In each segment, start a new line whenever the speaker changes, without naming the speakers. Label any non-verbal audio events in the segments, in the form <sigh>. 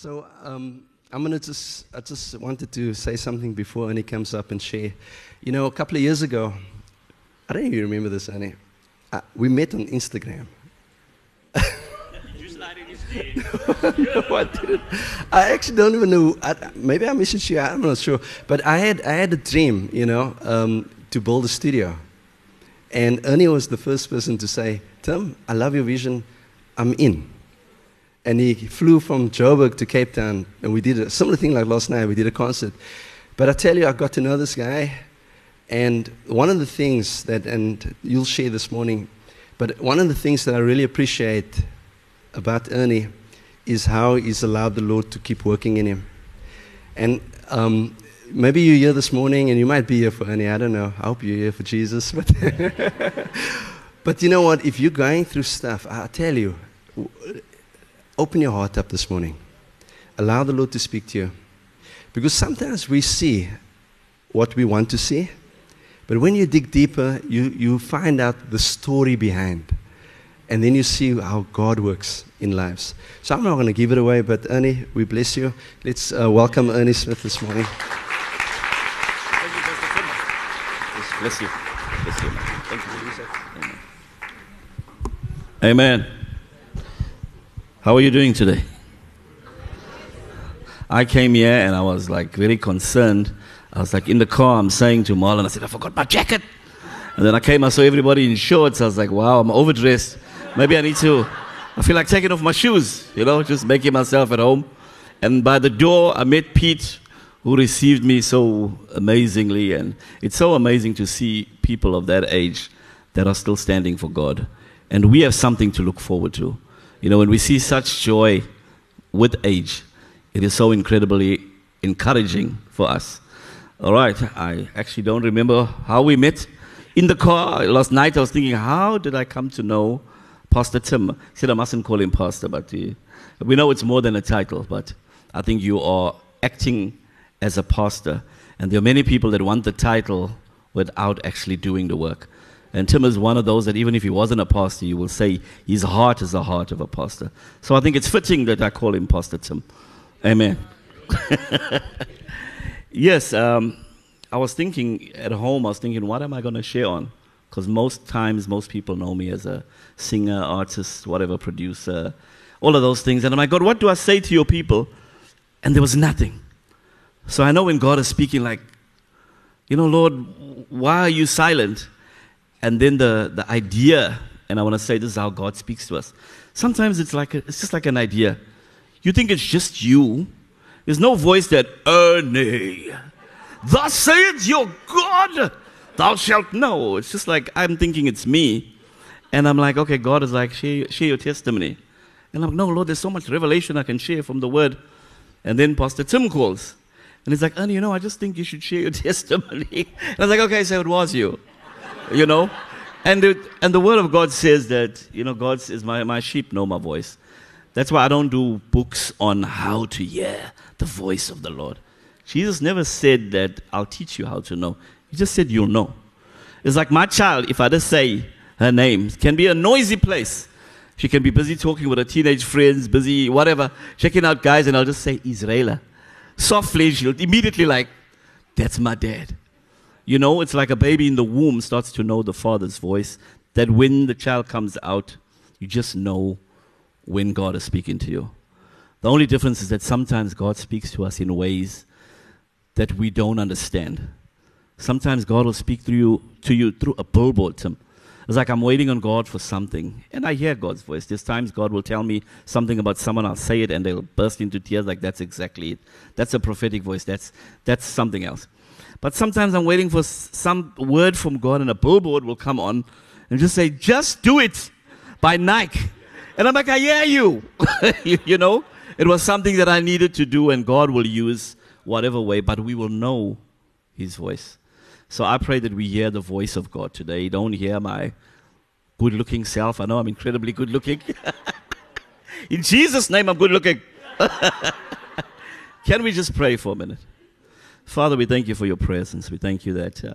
So um, I'm gonna just I just wanted to say something before Ernie comes up and share. You know, a couple of years ago, I don't even remember this, Ernie. Uh, we met on Instagram. no, I didn't. I actually don't even know. I, maybe I messaged you. I'm not sure. But I had I had a dream, you know, um, to build a studio. And Ernie was the first person to say, Tim, I love your vision. I'm in. And he flew from Joburg to Cape Town, and we did a similar thing like last night. We did a concert. But I tell you, I got to know this guy. And one of the things that, and you'll share this morning, but one of the things that I really appreciate about Ernie is how he's allowed the Lord to keep working in him. And um, maybe you're here this morning and you might be here for Ernie. I don't know. I hope you're here for Jesus. <laughs> But, but you know what? If you're going through stuff, I tell you, open your heart up this morning. Allow the Lord to speak to you. Because sometimes we see what we want to see, but when you dig deeper, you, you find out the story behind. And then you see how God works in lives. So I'm not going to give it away, but Ernie, we bless you. Let's uh, welcome Ernie Smith this morning.
Bless you. Bless you. Thank you. Amen. How are you doing today? I came here and I was like very concerned. I was like in the car, I'm saying to Marlon, I said, I forgot my jacket. And then I came, I saw everybody in shorts. I was like, wow, I'm overdressed. Maybe I need to, I feel like taking off my shoes, you know, just making myself at home. And by the door, I met Pete, who received me so amazingly. And it's so amazing to see people of that age that are still standing for God. And we have something to look forward to. You know, when we see such joy with age, it is so incredibly encouraging for us. All right, I actually don't remember how we met. In the car last night, I was thinking, how did I come to know Pastor Tim? He said I mustn't call him Pastor, but uh, we know it's more than a title, but I think you are acting as a pastor. And there are many people that want the title without actually doing the work. And Tim is one of those that even if he wasn't a pastor, you will say his heart is the heart of a pastor. So I think it's fitting that I call him Pastor Tim. Amen. <laughs> yes, um, I was thinking at home, I was thinking, what am I going to share on? Because most times, most people know me as a singer, artist, whatever, producer, all of those things. And I'm like, God, what do I say to your people? And there was nothing. So I know when God is speaking, like, you know, Lord, why are you silent? And then the, the idea, and I want to say this is how God speaks to us. Sometimes it's like a, it's just like an idea. You think it's just you. There's no voice that, Ernie, thus saith your God, thou shalt know. It's just like I'm thinking it's me. And I'm like, okay, God is like, share, share your testimony. And I'm like, no, Lord, there's so much revelation I can share from the word. And then Pastor Tim calls. And he's like, Ernie, you know, I just think you should share your <laughs> testimony. And I was like, okay, so it was you you know? And the, and the word of God says that, you know, God says, my, my sheep know my voice. That's why I don't do books on how to hear the voice of the Lord. Jesus never said that I'll teach you how to know. He just said you'll know. It's like my child, if I just say her name, can be a noisy place. She can be busy talking with her teenage friends, busy whatever, checking out guys, and I'll just say Israela. Softly, she'll immediately like, that's my dad. You know, it's like a baby in the womb starts to know the father's voice. That when the child comes out, you just know when God is speaking to you. The only difference is that sometimes God speaks to us in ways that we don't understand. Sometimes God will speak through you, to you through a billboard, Tim. It's like I'm waiting on God for something, and I hear God's voice. There's times God will tell me something about someone, I'll say it, and they'll burst into tears like that's exactly it. That's a prophetic voice. That's, that's something else. But sometimes I'm waiting for some word from God and a billboard will come on and just say, just do it by Nike. And I'm like, I hear you. <laughs> you. you. know, it was something that I needed to do and God will use whatever way, but we will know his voice. So I pray that we hear the voice of God today. Don't hear my good looking self. I know I'm incredibly good looking. <laughs> In Jesus' name, I'm good looking. <laughs> Can we just pray for a minute? Father, we thank you for your presence. We thank you that uh,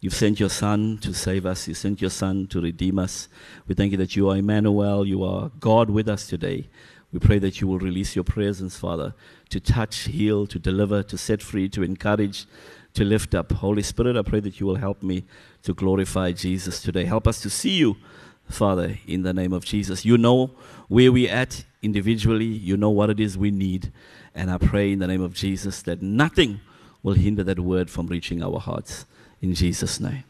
you've sent your Son to save us. You sent your Son to redeem us. We thank you that you are Emmanuel. You are God with us today. We pray that you will release your presence, Father, to touch, heal, to deliver, to set free, to encourage, to lift up. Holy Spirit, I pray that you will help me to glorify Jesus today. Help us to see you, Father, in the name of Jesus. You know where we're at individually, you know what it is we need. And I pray in the name of Jesus that nothing will hinder that word from reaching our hearts. In Jesus' name.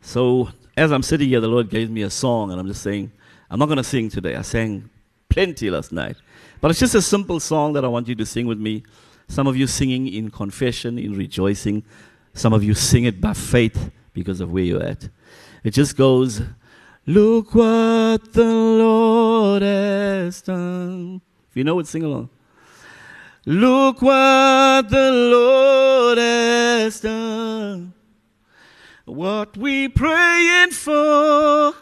So, as I'm sitting here, the Lord gave me a song, and I'm just saying, I'm not going to sing today. I sang plenty last night. But it's just a simple song that I want you to sing with me. Some of you singing in confession, in rejoicing. Some of you sing it by faith because of where you're at. It just goes, Look what the Lord has done. If you know it, sing along. Look what the Lord has done. What we praying for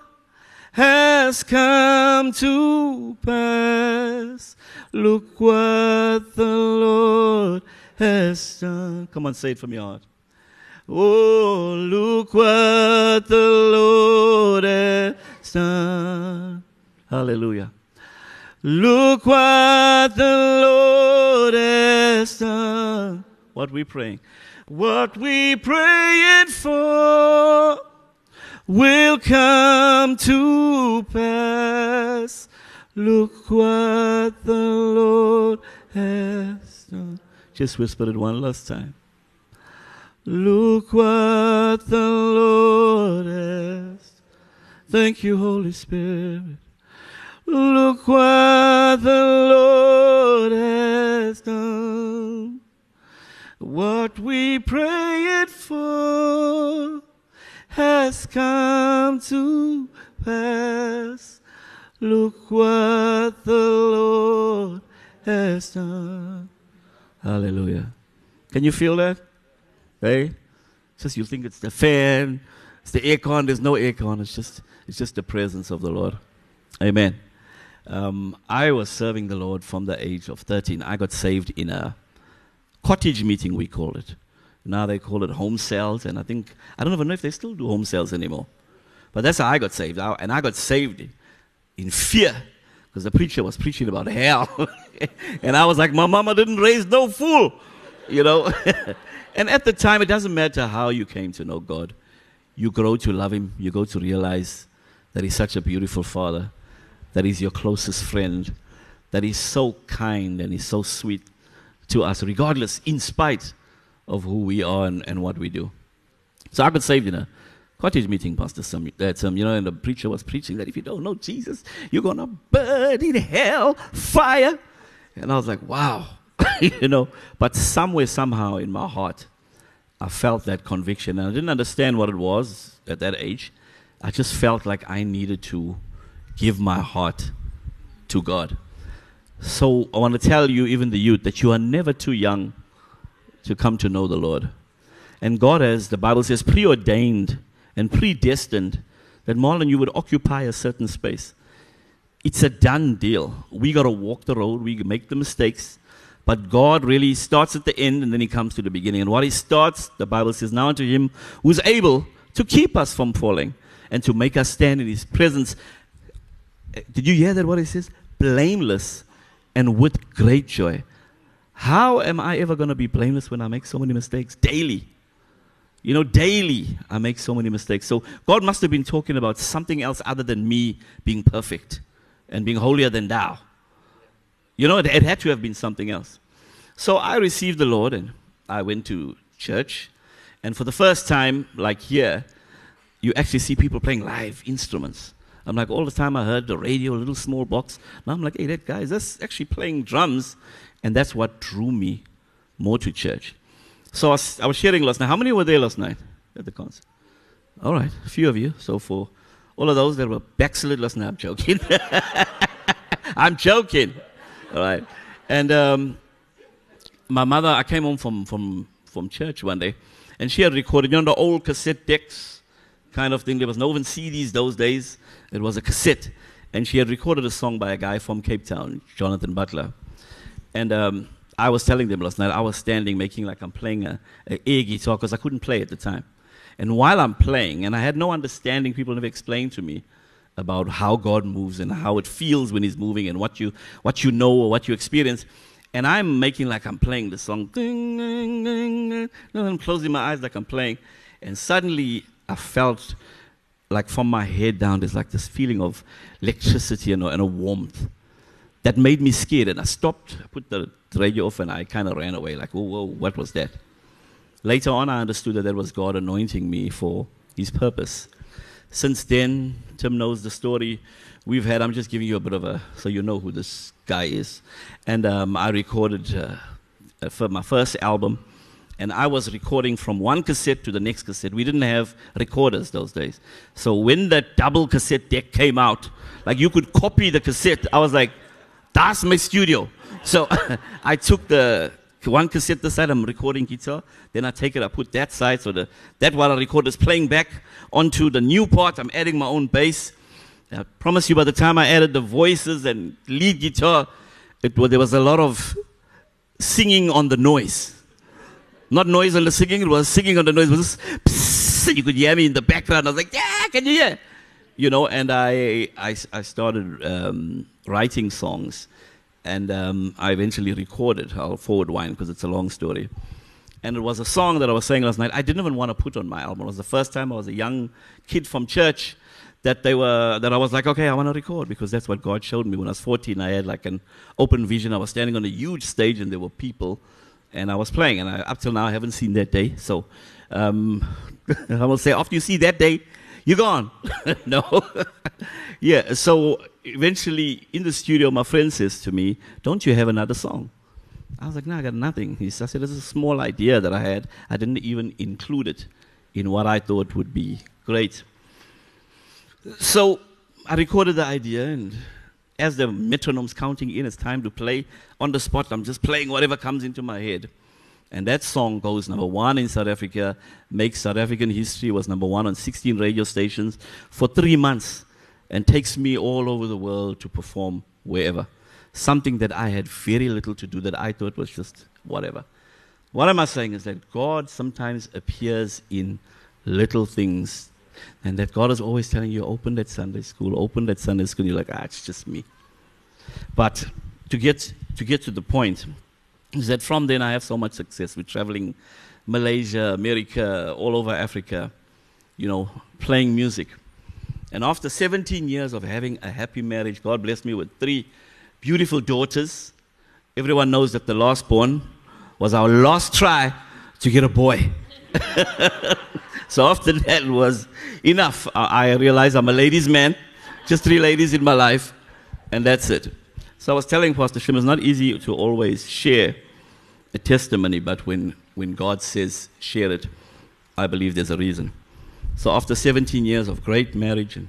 has come to pass. Look what the Lord has done. Come on, say it from your heart. Oh, look what the Lord has done. Hallelujah. Look what the Lord has done. What we praying? What we praying for will come to pass. Look what the Lord has done. Just whisper it one last time. Look what the Lord has. Thank you, Holy Spirit. Look what the Lord has done. What we prayed for has come to pass. Look what the Lord has done. Hallelujah. Can you feel that? Hey? Just you think it's the fan, it's the aircon, there's no aircon, it's just it's just the presence of the Lord. Amen. Um, I was serving the Lord from the age of 13. I got saved in a cottage meeting, we call it. Now they call it home cells, and I think, I don't even know if they still do home cells anymore. But that's how I got saved. I, and I got saved in fear because the preacher was preaching about hell. <laughs> and I was like, my mama didn't raise no fool, you know. <laughs> and at the time, it doesn't matter how you came to know God. You grow to love Him. You go to realize that He's such a beautiful Father, that He's your closest friend, that is so kind and is so sweet to us, regardless, in spite of who we are and, and what we do. So I got saved in a cottage meeting, Pastor Some, that um, you know, and the preacher was preaching that if you don't know Jesus, you're gonna burn in hell, fire. And I was like, wow, <laughs> you know. But somewhere, somehow, in my heart, I felt that conviction, and I didn't understand what it was at that age. I just felt like I needed to give my heart to God. So I want to tell you, even the youth, that you are never too young to come to know the Lord. And God has, the Bible says, preordained and predestined that Marlon, you would occupy a certain space. It's a done deal. We got to walk the road, we make the mistakes, but God really starts at the end and then He comes to the beginning. And what He starts, the Bible says, now unto Him who's able to keep us from falling and to make us stand in His presence. Did you hear that? What it says? Blameless and with great joy. How am I ever going to be blameless when I make so many mistakes daily? You know, daily I make so many mistakes. So God must have been talking about something else other than me being perfect and being holier than thou. You know, it, it had to have been something else. So I received the Lord and I went to church. And for the first time, like here, you actually see people playing live instruments. I'm like, all the time I heard the radio, a little small box. Now I'm like, hey, that guy is that's actually playing drums. And that's what drew me more to church. So I was, I was sharing last night. How many were there last night at the concert? All right, a few of you. So for all of those that were backslid last night, I'm joking. <laughs> I'm joking. All right. And um, my mother, I came home from, from, from church one day, and she had recorded, you know, the old cassette decks kind of thing. There was no even CDs those days. It was a cassette. And she had recorded a song by a guy from Cape Town, Jonathan Butler. And um, I was telling them last night, I was standing making like I'm playing a, a air guitar because I couldn't play at the time. And while I'm playing, and I had no understanding, people never explained to me about how God moves and how it feels when He's moving and what you, what you know or what you experience. And I'm making like I'm playing the song. Ding, ding, ding, I'm closing my eyes like I'm playing. And suddenly I felt like from my head down, there's like this feeling of electricity and a, and a warmth that made me scared. And I stopped, I put the radio off, and I kind of ran away, like, whoa, whoa, what was that? Later on, I understood that that was God anointing me for His purpose. Since then, Tim knows the story we've had. I'm just giving you a bit of a, so you know who this guy is. And um, I recorded uh, for my first album, and I was recording from one cassette to the next cassette. We didn't have recorders those days. So when that double cassette deck came out, like you could copy the cassette, I was like, that's my studio. So <laughs> I took the one cassette this side, I'm recording guitar. Then I take it, I put that side, so the, that while I record is playing back onto the new part. I'm adding my own bass. I promise you, by the time I added the voices and lead guitar, it, well, there was a lot of singing on the noise. Not noise on the singing, it was singing on the noise. Was you could hear me in the background. I was like, yeah, can you hear? You know, and I, I, I started um, writing songs and um, I eventually recorded. I'll forward wine because it's a long story. And it was a song that I was saying last night. I didn't even want to put on my album. It was the first time I was a young kid from church that they were that I was like, okay, I want to record because that's what God showed me when I was 14. I had like an open vision. I was standing on a huge stage and there were people, and I was playing. And I, up till now, I haven't seen that day. So um, <laughs> I will say, after you see that day, you're gone. <laughs> no. <laughs> yeah. So eventually in the studio, my friend says to me, Don't you have another song? I was like, No, I got nothing. He said, This is a small idea that I had. I didn't even include it in what I thought would be great. So I recorded the idea, and as the metronome's counting in, it's time to play on the spot. I'm just playing whatever comes into my head. And that song goes number one in South Africa, makes South African history, was number one on 16 radio stations for three months and takes me all over the world to perform wherever. Something that I had very little to do that I thought was just whatever. What am I saying is that God sometimes appears in little things, and that God is always telling you, open that Sunday school, open that Sunday school. You're like, ah, it's just me. But to get to get to the point is that from then I have so much success with traveling Malaysia, America, all over Africa, you know, playing music. And after 17 years of having a happy marriage, God blessed me with three beautiful daughters. Everyone knows that the last born was our last try to get a boy. <laughs> so after <laughs> that was enough. I realized I'm a ladies' man, just three ladies in my life, and that's it. So I was telling Pastor Tim, it's not easy to always share a testimony, but when, when God says share it, I believe there's a reason. So after 17 years of great marriage and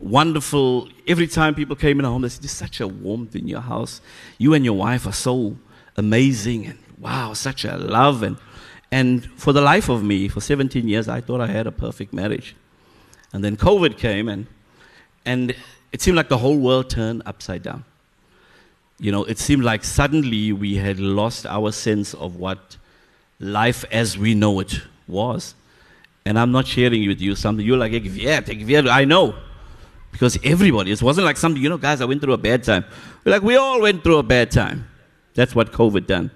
wonderful, every time people came in our home, they said, there's such a warmth in your house. You and your wife are so amazing and wow, such a love. And, and for the life of me, for 17 years, I thought I had a perfect marriage. And then COVID came and, and it seemed like the whole world turned upside down. You know, it seemed like suddenly we had lost our sense of what life as we know it was. And I'm not sharing with you something. You're like, I know. Because everybody, it wasn't like something, you know, guys, I went through a bad time. We're like, we all went through a bad time. That's what COVID done.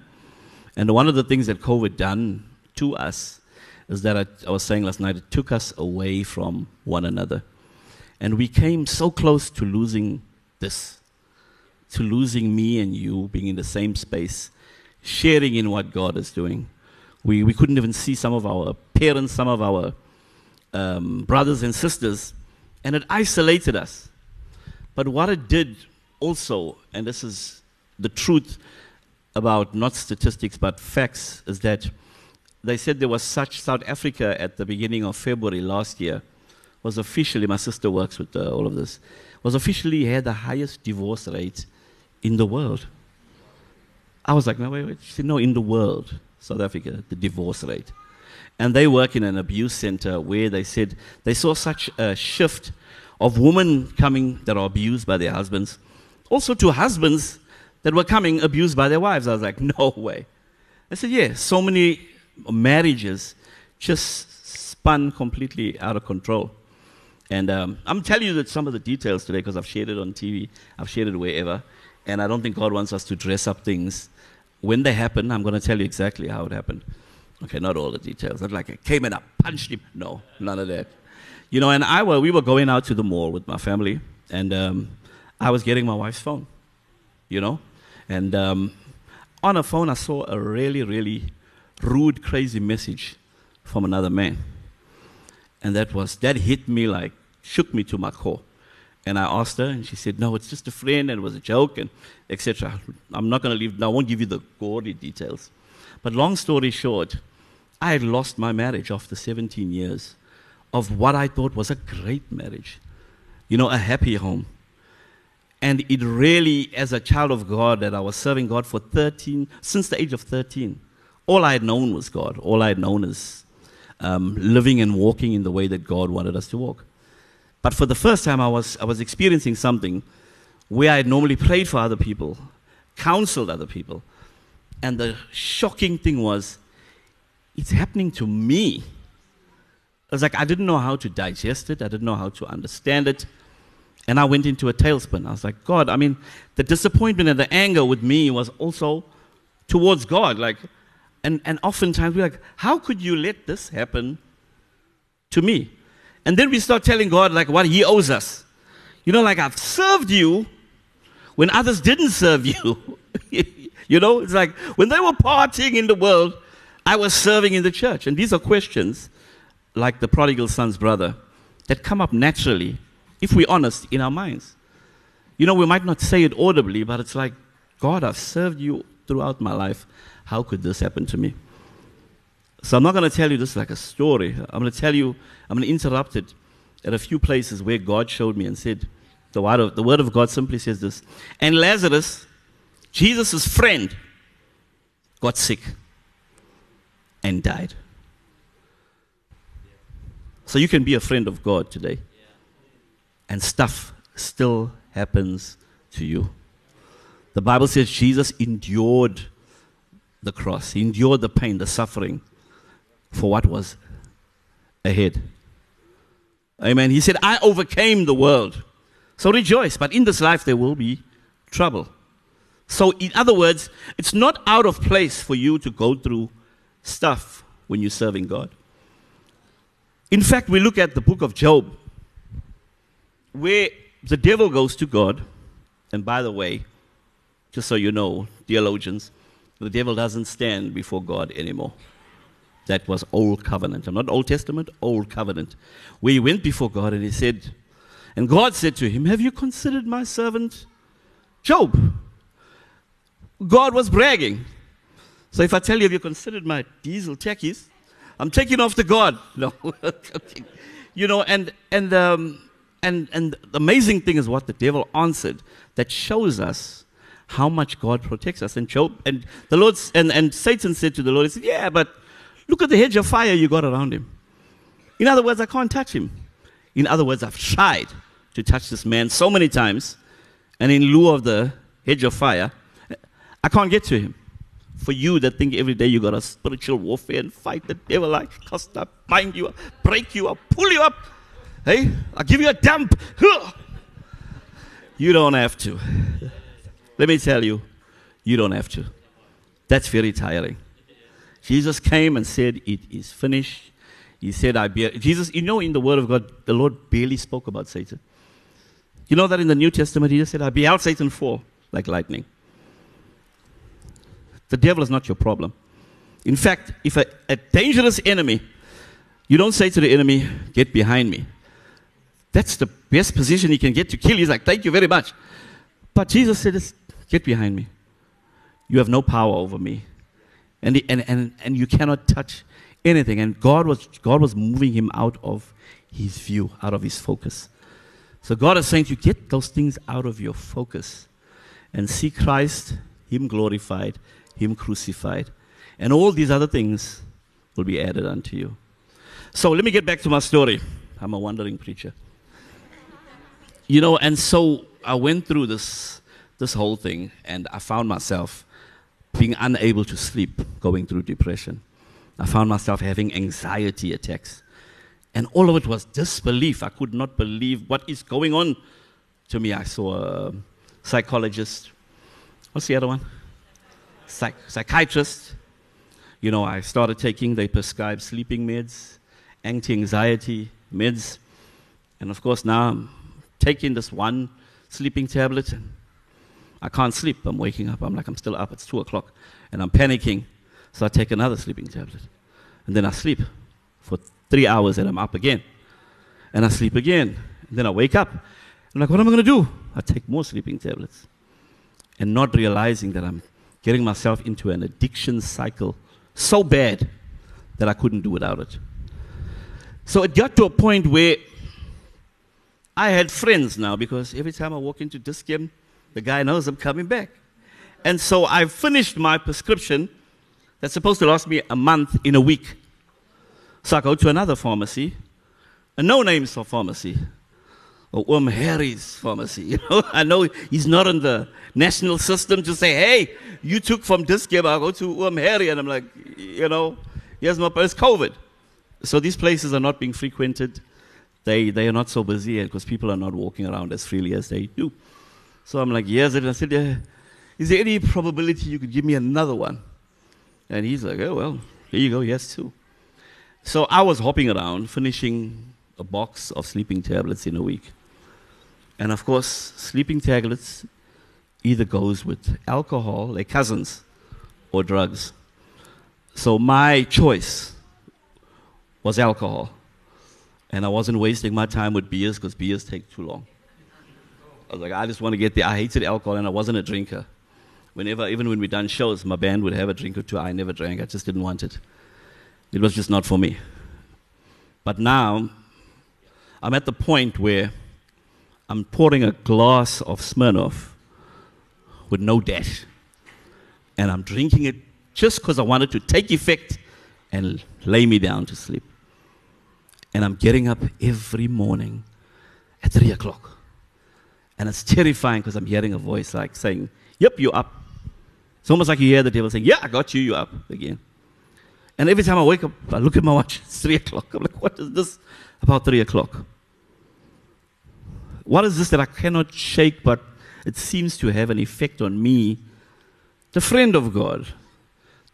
And one of the things that COVID done to us is that I, I was saying last night, it took us away from one another. And we came so close to losing this, to losing me and you being in the same space, sharing in what God is doing. We, we couldn't even see some of our parents, some of our um, brothers and sisters, and it isolated us. But what it did also, and this is the truth about not statistics but facts, is that they said there was such South Africa at the beginning of February last year was officially my sister works with uh, all of this was officially had the highest divorce rate in the world. I was like, no, wait, wait. She said, no, in the world, South Africa, the divorce rate. And they work in an abuse center where they said they saw such a shift of women coming that are abused by their husbands, also to husbands that were coming abused by their wives. I was like, <laughs> no way. I said, yeah, so many marriages just spun completely out of control. And um, I'm telling you that some of the details today because I've shared it on TV, I've shared it wherever, and I don't think God wants us to dress up things. When they happen, I'm going to tell you exactly how it happened. Okay, not all the details. Not like I came in, I punched him. No, none of that. You know, and I well, we were going out to the mall with my family, and um, I was getting my wife's phone. You know, and um, on a phone I saw a really, really rude, crazy message from another man, and that was that hit me like shook me to my core. And I asked her, and she said, "No, it's just a friend, and it was a joke, and etc." I'm not going to leave. I won't give you the gory details. But long story short, I had lost my marriage after 17 years of what I thought was a great marriage, you know, a happy home. And it really, as a child of God, that I was serving God for 13, since the age of 13, all I had known was God. All I had known is um, living and walking in the way that God wanted us to walk. But for the first time, I was, I was experiencing something where I had normally prayed for other people, counseled other people. And the shocking thing was, it's happening to me. I was like, I didn't know how to digest it, I didn't know how to understand it. And I went into a tailspin. I was like, God, I mean, the disappointment and the anger with me was also towards God. Like, and, and oftentimes we're like, how could you let this happen to me? And then we start telling God like what He owes us. You know, like I've served you when others didn't serve you. <laughs> you know, it's like when they were partying in the world, I was serving in the church. And these are questions like the prodigal son's brother that come up naturally, if we're honest, in our minds. You know, we might not say it audibly, but it's like, God, I've served you throughout my life. How could this happen to me? So I'm not going to tell you this like a story. I'm going to tell you, I'm going to interrupt it at a few places where God showed me and said, the word of, the word of God simply says this. And Lazarus, Jesus' friend, got sick and died. So you can be a friend of God today, and stuff still happens to you. The Bible says Jesus endured the cross, he endured the pain, the suffering for what was ahead. Amen. He said, I overcame the world. So rejoice, but in this life there will be trouble. So, in other words, it's not out of place for you to go through stuff when you're serving God. In fact, we look at the book of Job, where the devil goes to God. And by the way, just so you know, theologians, the devil doesn't stand before God anymore. That was Old Covenant. I'm not Old Testament, Old Covenant. Where he went before God and he said, and God said to him, Have you considered my servant Job? God was bragging. So if I tell you, Have you considered my diesel techies? I'm taking off to God. <laughs> No. you know, and, and, um, and, and the amazing thing is what the devil answered that shows us how much God protects us. And Job, and the Lord, and, and Satan said to the Lord, he said, Yeah, but look at the hedge of fire you got around him. In other words, I can't touch him. In other words, I've tried to touch this man so many times, and in lieu of the hedge of fire, I can't get to him. For you that think every day you got a spiritual warfare and fight the devil, I cast up, bind you up, break you up, pull you up. Hey, I'll give you a dump. You don't have to. Let me tell you, you don't have to. That's very tiring. Jesus came and said, It is finished. He said, I bear. Jesus, you know, in the Word of God, the Lord barely spoke about Satan. You know that in the New Testament, he just said, I beheld Satan fall like lightning. The devil is not your problem. In fact, if a, a dangerous enemy, you don't say to the enemy, Get behind me. That's the best position he can get to kill. He's like, Thank you very much. But Jesus said, Get behind me. You have no power over me. And, and, and, and you cannot touch anything. And God was, God was moving him out of his view, out of his focus. So God is saying to you, get those things out of your focus and see Christ, Him glorified, Him crucified. And all these other things will be added unto you. So let me get back to my story. I'm a wandering preacher. You know, and so I went through this, this whole thing, and I found myself being unable to sleep, going through depression. I found myself having anxiety attacks. And all of it was disbelief. I could not believe what is going on to me. I saw a psychologist. What's the other one? Psych- psychiatrist. You know, I started taking, they prescribed sleeping meds, anti anxiety meds. And of course, now I'm taking this one sleeping tablet and I can't sleep. I'm waking up. I'm like, I'm still up. It's two o'clock. And I'm panicking. So I take another sleeping tablet. And then I sleep for three hours and I'm up again. And I sleep again. And then I wake up. I'm like, what am I going to do? I take more sleeping tablets. And not realizing that I'm getting myself into an addiction cycle so bad that I couldn't do without it. So it got to a point where I had friends now because every time I walk into Dis-Chem, the guy knows I'm coming back. And so I finished my prescription that's supposed to last me a month in a week. So I go to another pharmacy, a no names for pharmacy, or Um Harry's pharmacy. <laughs> You know, I know he's not in the national system to say, hey, you took from Dis-Chem, I'll go to Um Harry. And I'm like, you know, here's my, it's COVID. So these places are not being frequented. They, they are not so busy because people are not walking around as freely as they do. So I'm like, yes. And I said, yeah, is there any probability you could give me another one? And he's like, oh, well, here you go, yes, too. So I was hopping around, finishing a box of sleeping tablets in a week. And of course, sleeping tablets either goes with alcohol, like cousins, or drugs. So my choice was alcohol. And I wasn't wasting my time with beers because beers take too long. I was like, I just want to get there. I hated alcohol and I wasn't a drinker. Whenever, even when we done shows, my band would have a drink or two. I never drank. I just didn't want it. It was just not for me. But now, I'm at the point where I'm pouring a glass of Smirnoff with no dash. And I'm drinking it just because I wanted to take effect and lay me down to sleep. And I'm getting up every morning at 3 o'clock. And it's terrifying because I'm hearing a voice like saying, Yep, you're up. It's almost like you hear the devil saying, Yeah, I got you, you're up again. And every time I wake up, I look at my watch, <laughs> it's 3 o'clock. I'm like, What is this about 3 o'clock? What is this that I cannot shake, but it seems to have an effect on me? The friend of God,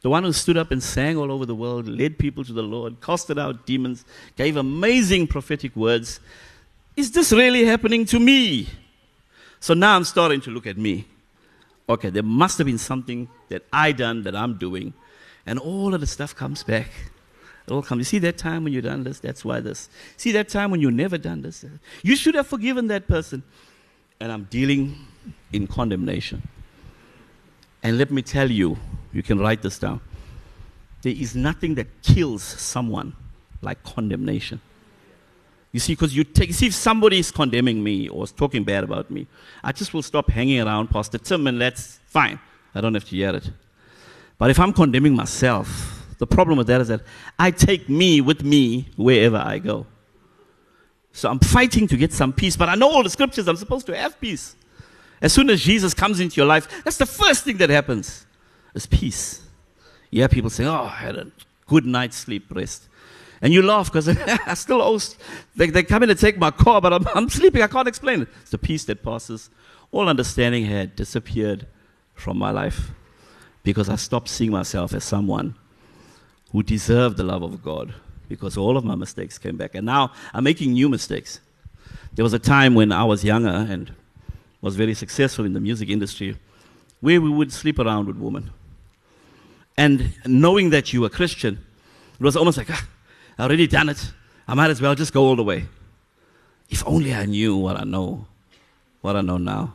the one who stood up and sang all over the world, led people to the Lord, casted out demons, gave amazing prophetic words. Is this really happening to me? So now I'm starting to look at me. Okay, there must have been something that I done that I'm doing. And all of the stuff comes back. It all comes. You see that time when you done this? That's why this. See that time when you never done this? You should have forgiven that person. And I'm dealing in condemnation. And let me tell you, you can write this down. There is nothing that kills someone like condemnation. You see, because you take, see, if somebody is condemning me or is talking bad about me, I just will stop hanging around Pastor Tim and that's fine. I don't have to hear it. But if I'm condemning myself, the problem with that is that I take me with me wherever I go. So I'm fighting to get some peace, but I know all the scriptures, I'm supposed to have peace. As soon as Jesus comes into your life, that's the first thing that happens is peace. Yeah, people say, Oh, I had a good night's sleep, rest. And you laugh because <laughs> I still owe, they, they come in and take my car, but I'm, I'm sleeping. I can't explain it. It's the peace that passes. All understanding had disappeared from my life because I stopped seeing myself as someone who deserved the love of God because all of my mistakes came back. And now I'm making new mistakes. There was a time when I was younger and was very successful in the music industry where we would sleep around with women. And knowing that you were Christian, it was almost like, ah, I already done it. I might as well just go all the way. If only I knew what I know, what I know now,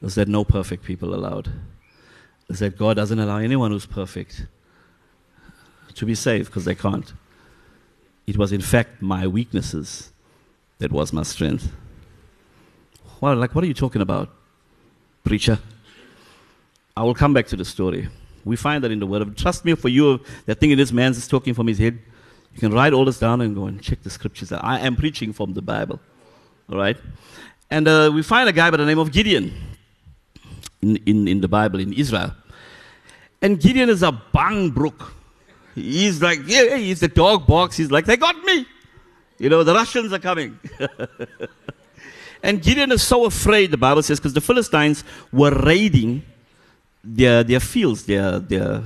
is that no perfect people allowed. Is that God doesn't allow anyone who's perfect to be saved because they can't. It was in fact my weaknesses that was my strength. Well, like, what are you talking about, preacher? I will come back to the story. We find that in the Word of Trust me, for you that thinking this man's is talking from his head, you can write all this down and go and check the scriptures. I am preaching from the Bible. All right? And uh, we find a guy by the name of Gideon in, in, in the Bible in Israel. And Gideon is a bangbroek. He's like, yeah, he's the dog box. He's like, they got me. You know, the Russians are coming. <laughs> and Gideon is so afraid, the Bible says, because the Philistines were raiding their, their fields, their, their,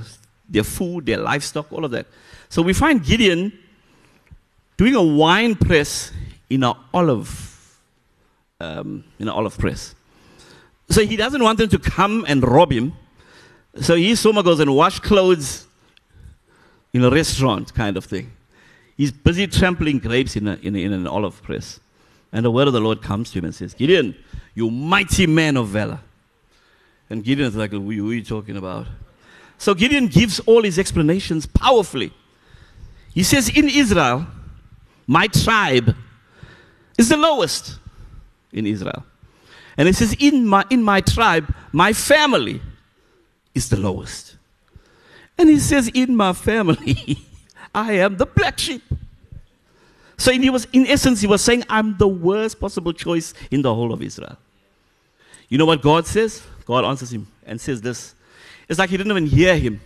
their food, their livestock, all of that. So we find Gideon doing a wine press in an olive, um, in an olive press. So he doesn't want them to come and rob him. So he Soma goes and wash clothes in a restaurant kind of thing. He's busy trampling grapes in, a, in, a, in an olive press. And the word of the Lord comes to him and says, Gideon, you mighty man of valor. And Gideon is like, who are you talking about? So Gideon gives all his explanations powerfully. He says, In Israel, my tribe is the lowest in Israel. And he says, In my, in my tribe, my family is the lowest. And he says, In my family, <laughs> I am the black sheep. So he was, in essence, he was saying, I'm the worst possible choice in the whole of Israel. You know what God says? God answers him and says this. It's like he didn't even hear him.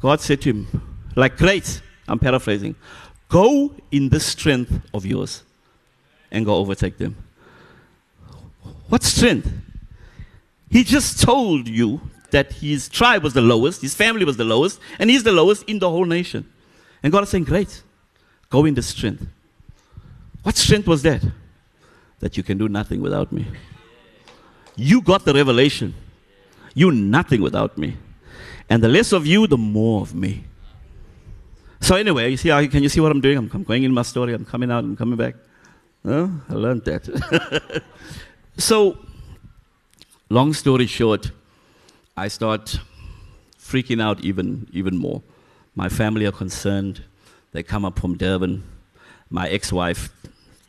God said to him, like, great, I'm paraphrasing, go in the strength of yours and go overtake them. What strength? He just told you that his tribe was the lowest, his family was the lowest, and he's the lowest in the whole nation. And God is saying, Great, go in the strength. What strength was that? That you can do nothing without me. You got the revelation. You nothing without me. And the less of you, the more of me. So anyway, you see how, can you see what I'm doing? I'm, I'm going in my story, I'm coming out, I'm coming back. I learned that. <laughs> so, long story short, I start freaking out even, even more. My family are concerned. They come up from Durban. My ex wife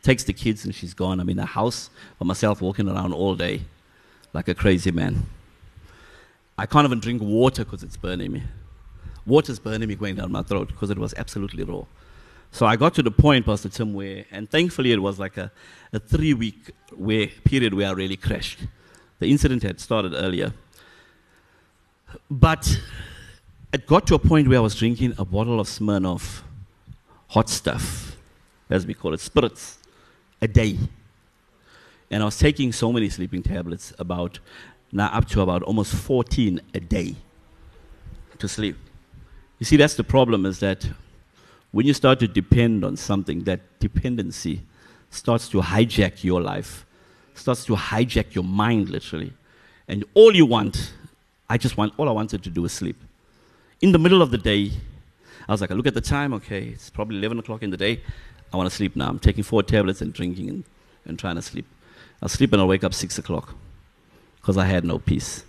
takes the kids and she's gone. I'm in a house by myself walking around all day like a crazy man. I can't even drink water because it's burning me. Water's burning me going down my throat because it was absolutely raw. So I got to the point, Pastor Tim, where, and thankfully it was like a, a three week where, period where I really crashed. The incident had started earlier. But it got to a point where I was drinking a bottle of Smirnoff hot stuff, as we call it, spirits, a day. And I was taking so many sleeping tablets, about now up to about almost 14 a day to sleep. You see, that's the problem is that when you start to depend on something, that dependency starts to hijack your life, starts to hijack your mind literally. And all you want, I just want, all I wanted to do was sleep. In the middle of the day, I was like, I look at the time, okay, it's probably 11 o'clock in the day. I want to sleep now. I'm taking four tablets and drinking and, and trying to sleep. I'll sleep and I'll wake up 6 o'clock because I had no peace.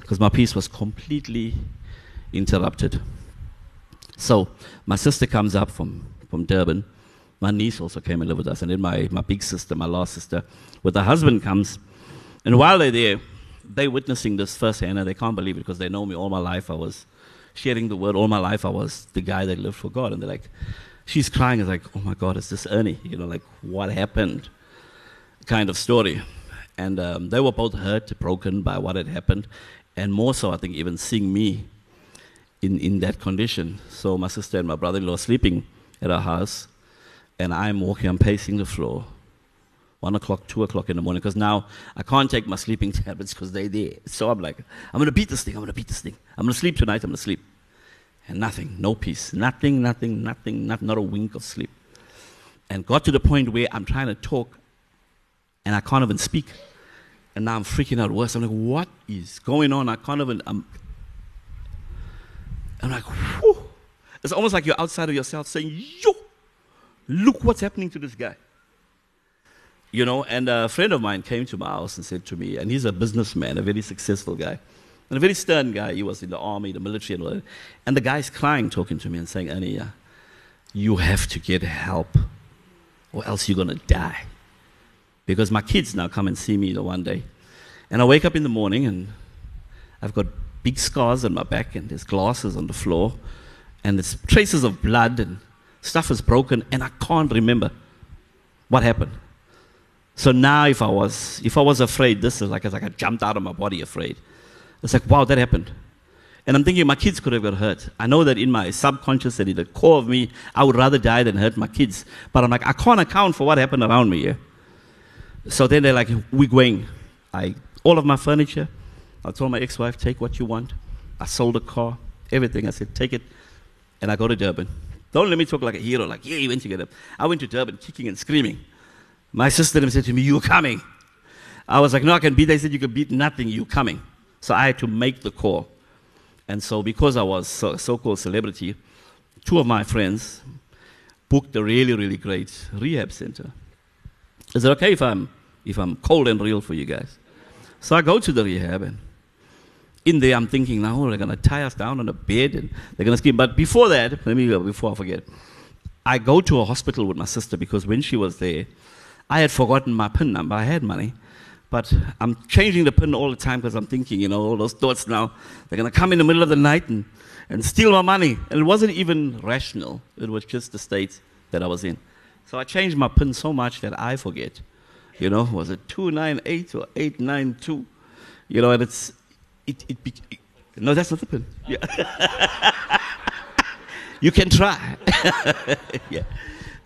Because my peace was completely interrupted. So my sister comes up from, from Durban. My niece also came and lived with us. And then my, my big sister, my last sister, with her husband comes. And while they're there, they're witnessing this firsthand and they can't believe it because they know me all my life. I was sharing the word all my life. I was the guy that lived for God. And they're like, she's crying. It's like, oh my God, is this Ernie? You know, like, what happened? Kind of story. And um, they were both hurt, broken by what had happened. And more so, I think, even seeing me in, in that condition. So my sister and my brother-in-law sleeping at our house, and I'm walking, I'm pacing the floor. One o'clock, two o'clock in the morning, because now I can't take my sleeping <laughs> tablets because they're there. So I'm like, I'm gonna beat this thing, I'm gonna beat this thing. I'm gonna sleep tonight, I'm gonna sleep. And nothing, no peace, nothing, nothing, nothing, not, not a wink of sleep. And got to the point where I'm trying to talk and I can't even speak. And now I'm freaking out worse. I'm like, what is going on? I can't even, I'm I'm like, whew. It's almost like you're outside of yourself saying, yo, look what's happening to this guy. You know, and a friend of mine came to my house and said to me, and he's a businessman, a very successful guy, and a very stern guy. He was in the army, the military, and all that. And the guy's crying, talking to me and saying, Ernie, you have to get help, or else you're going to die. Because my kids now come and see me the one day. And I wake up in the morning and I've got big scars on my back, and there's glasses on the floor, and there's traces of blood, and stuff is broken, and I can't remember what happened. So now, if I was if I was afraid, this is like it's like I jumped out of my body afraid. It's like wow, that happened, And I'm thinking my kids could have got hurt. I know that in my subconscious and in the core of me, I would rather die than hurt my kids. But I'm like, I can't account for what happened around me. Yeah? So then they're like, we're going. I, all of my furniture, I told my ex-wife, take what you want. I sold a car, everything. I said, take it. And I go to Durban. Don't let me talk like a hero, like, yeah, you went to. I went to Durban kicking and screaming. My sister said to me, you're coming. I was like, no, I can beat. They said, you can beat nothing, you're coming. So I had to make the call. And so because I was so, so-called celebrity, two of my friends booked a really, really great rehab center. Is it okay if I'm, if I'm cold and real for you guys? So I go to the rehab and in there I'm thinking, now they're going to tie us down on a bed and they're going to scream. But before that, let me go, before I forget, I go to a hospital with my sister because when she was there, I had forgotten my PIN number. I had money. But I'm changing the PIN all the time because I'm thinking, you know, all those thoughts now, they're going to come in the middle of the night and, and steal my money. And it wasn't even rational. It was just the state that I was in. So I changed my PIN so much that I forget. You know, was it 298 or 892? You know, and it's, it, it, it no, that's not the PIN. Yeah. <laughs> you can try. <laughs> yeah.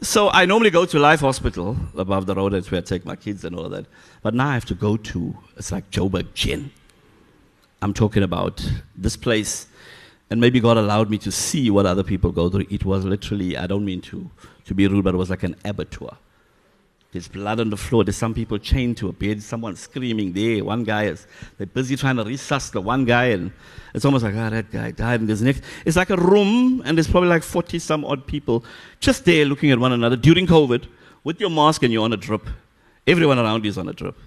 So I normally go to Life Hospital above the road. That's where I take my kids and all that. But now I have to go to, it's like Joburg Gen. I'm talking about this place. And maybe God allowed me to see what other people go through. It was literally, I don't mean to, to be rude, but it was like an abattoir. There's blood on the floor. There's some people chained to a bed. Someone screaming there. One guy is, they're busy trying to resuscitate one guy, and it's almost like, ah, oh, that guy died. And there's next, it's like a room, and there's probably like 40 some odd people just there looking at one another during COVID with your mask and you're on a drip. Everyone around you is on a drip.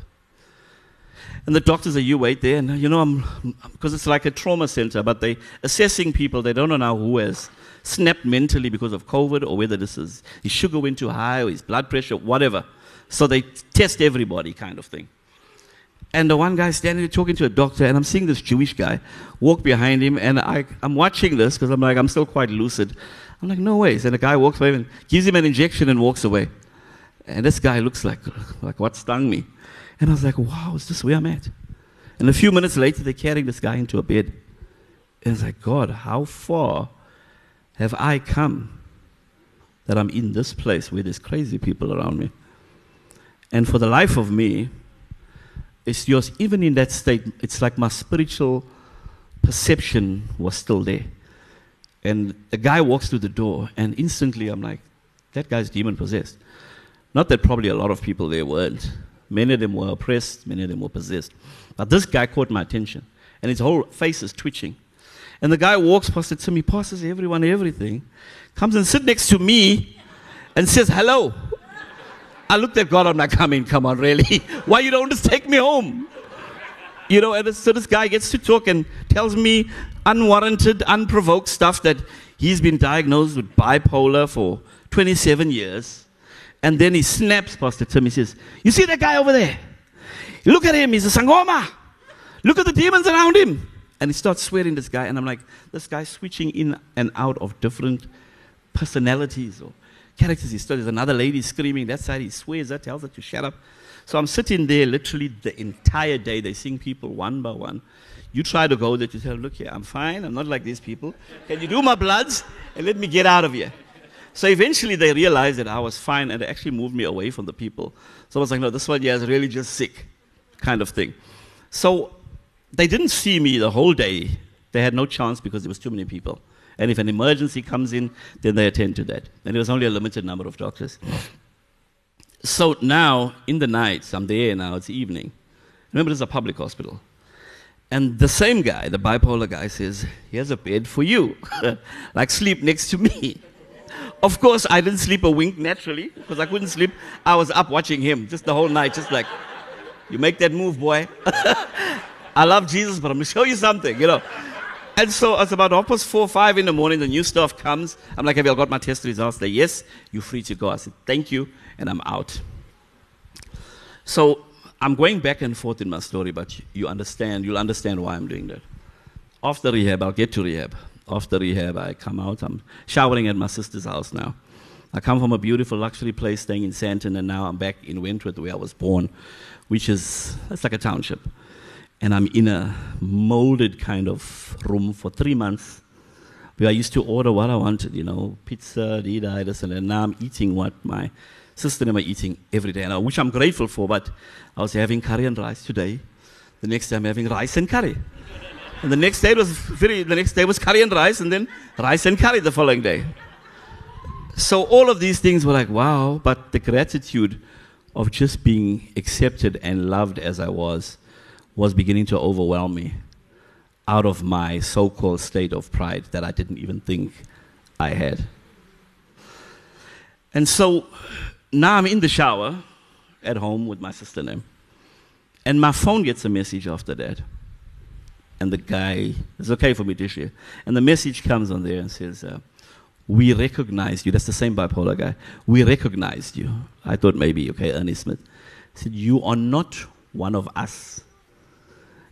And the doctors are, you wait there, and you know, I'm, because it's like a trauma center, but they're assessing people, they don't know now who has snapped mentally because of COVID or whether this is his sugar went too high or his blood pressure, whatever. So they test everybody, kind of thing. And the one guy standing there talking to a doctor, and I'm seeing this Jewish guy walk behind him, and I, I'm watching this because I'm like, I'm still quite lucid. I'm like, no ways. And the guy walks away and gives him an injection and walks away. And this guy looks like, like what stung me? And I was like, wow, is this where I'm at? And a few minutes later, they're carrying this guy into a bed. And it's like, God, how far have I come that I'm in this place with these crazy people around me? And for the life of me, it's yours. Even in that state, it's like my spiritual perception was still there. And the guy walks through the door, and instantly I'm like, that guy's demon possessed. Not that probably a lot of people there weren't. Many of them were oppressed, many of them were possessed. But this guy caught my attention, and his whole face is twitching. And the guy walks past it to me, passes everyone everything, comes and sits next to me and says, Hello. I looked at God, I'm like, I mean, come on, really? <laughs> Why you don't just take me home? You know, and so this guy gets to talk and tells me unwarranted, unprovoked stuff that he's been diagnosed with bipolar for 27 years. And then he snaps Pastor Tim. He says, You see that guy over there? Look at him. He's a Sangoma. Look at the demons around him. And he starts swearing this guy. And I'm like, This guy's switching in and out of different personalities or characters he studies. Another lady screaming. That side he swears that, tells her to shut up. So I'm sitting there literally the entire day. They sing people one by one. You try to go there you tell, look here, I'm fine. I'm not like these people. Can you do my bloods and let me get out of here? So eventually they realized that I was fine and they actually moved me away from the people. So I was like, no, this one, yeah, is really just sick, kind of thing. So they didn't see me the whole day. They had no chance because there was too many people. And if an emergency comes in, then they attend to that. And there was only a limited number of doctors. So now, in the nights, I'm there now, it's evening. Remember, this is a public hospital. And the same guy, the bipolar guy, says, Here's a bed for you. <laughs> like, sleep next to me. Of course, I didn't sleep a wink naturally because I couldn't sleep. I was up watching him just the whole night, just like, You make that move, boy. <laughs> I love Jesus, but I'm going to show you something, you know. And so it's about half past four, five in the morning, the new stuff comes. I'm like, have you got my test results? They, yes, you're free to go. I said, thank you, and I'm out. So I'm going back and forth in my story, but you understand, you'll understand why I'm doing that. After rehab, I'll get to rehab. After rehab, I come out. I'm showering at my sister's house now. I come from a beautiful luxury place staying in Sandton, and now I'm back in Wentworth, where I was born, which is, it's like a township. And I'm in a molded kind of room for three months where I used to order what I wanted, you know, pizza, this and then now I'm eating what my sister and I are eating every day, and which I'm grateful for, but I was having curry and rice today. The next day I'm having rice and curry. And the next day was very, the next day was curry and rice, and then rice and curry the following day. So all of these things were like, wow, but the gratitude of just being accepted and loved as I was was beginning to overwhelm me out of my so called state of pride that I didn't even think I had. And so now I'm in the shower at home with my sister name, and my phone gets a message after that. And the guy, it's okay for me to share. And the message comes on there and says, uh, We recognized you. That's the same bipolar guy. We recognized you. I thought maybe, okay, Ernie Smith. He said, You are not one of us.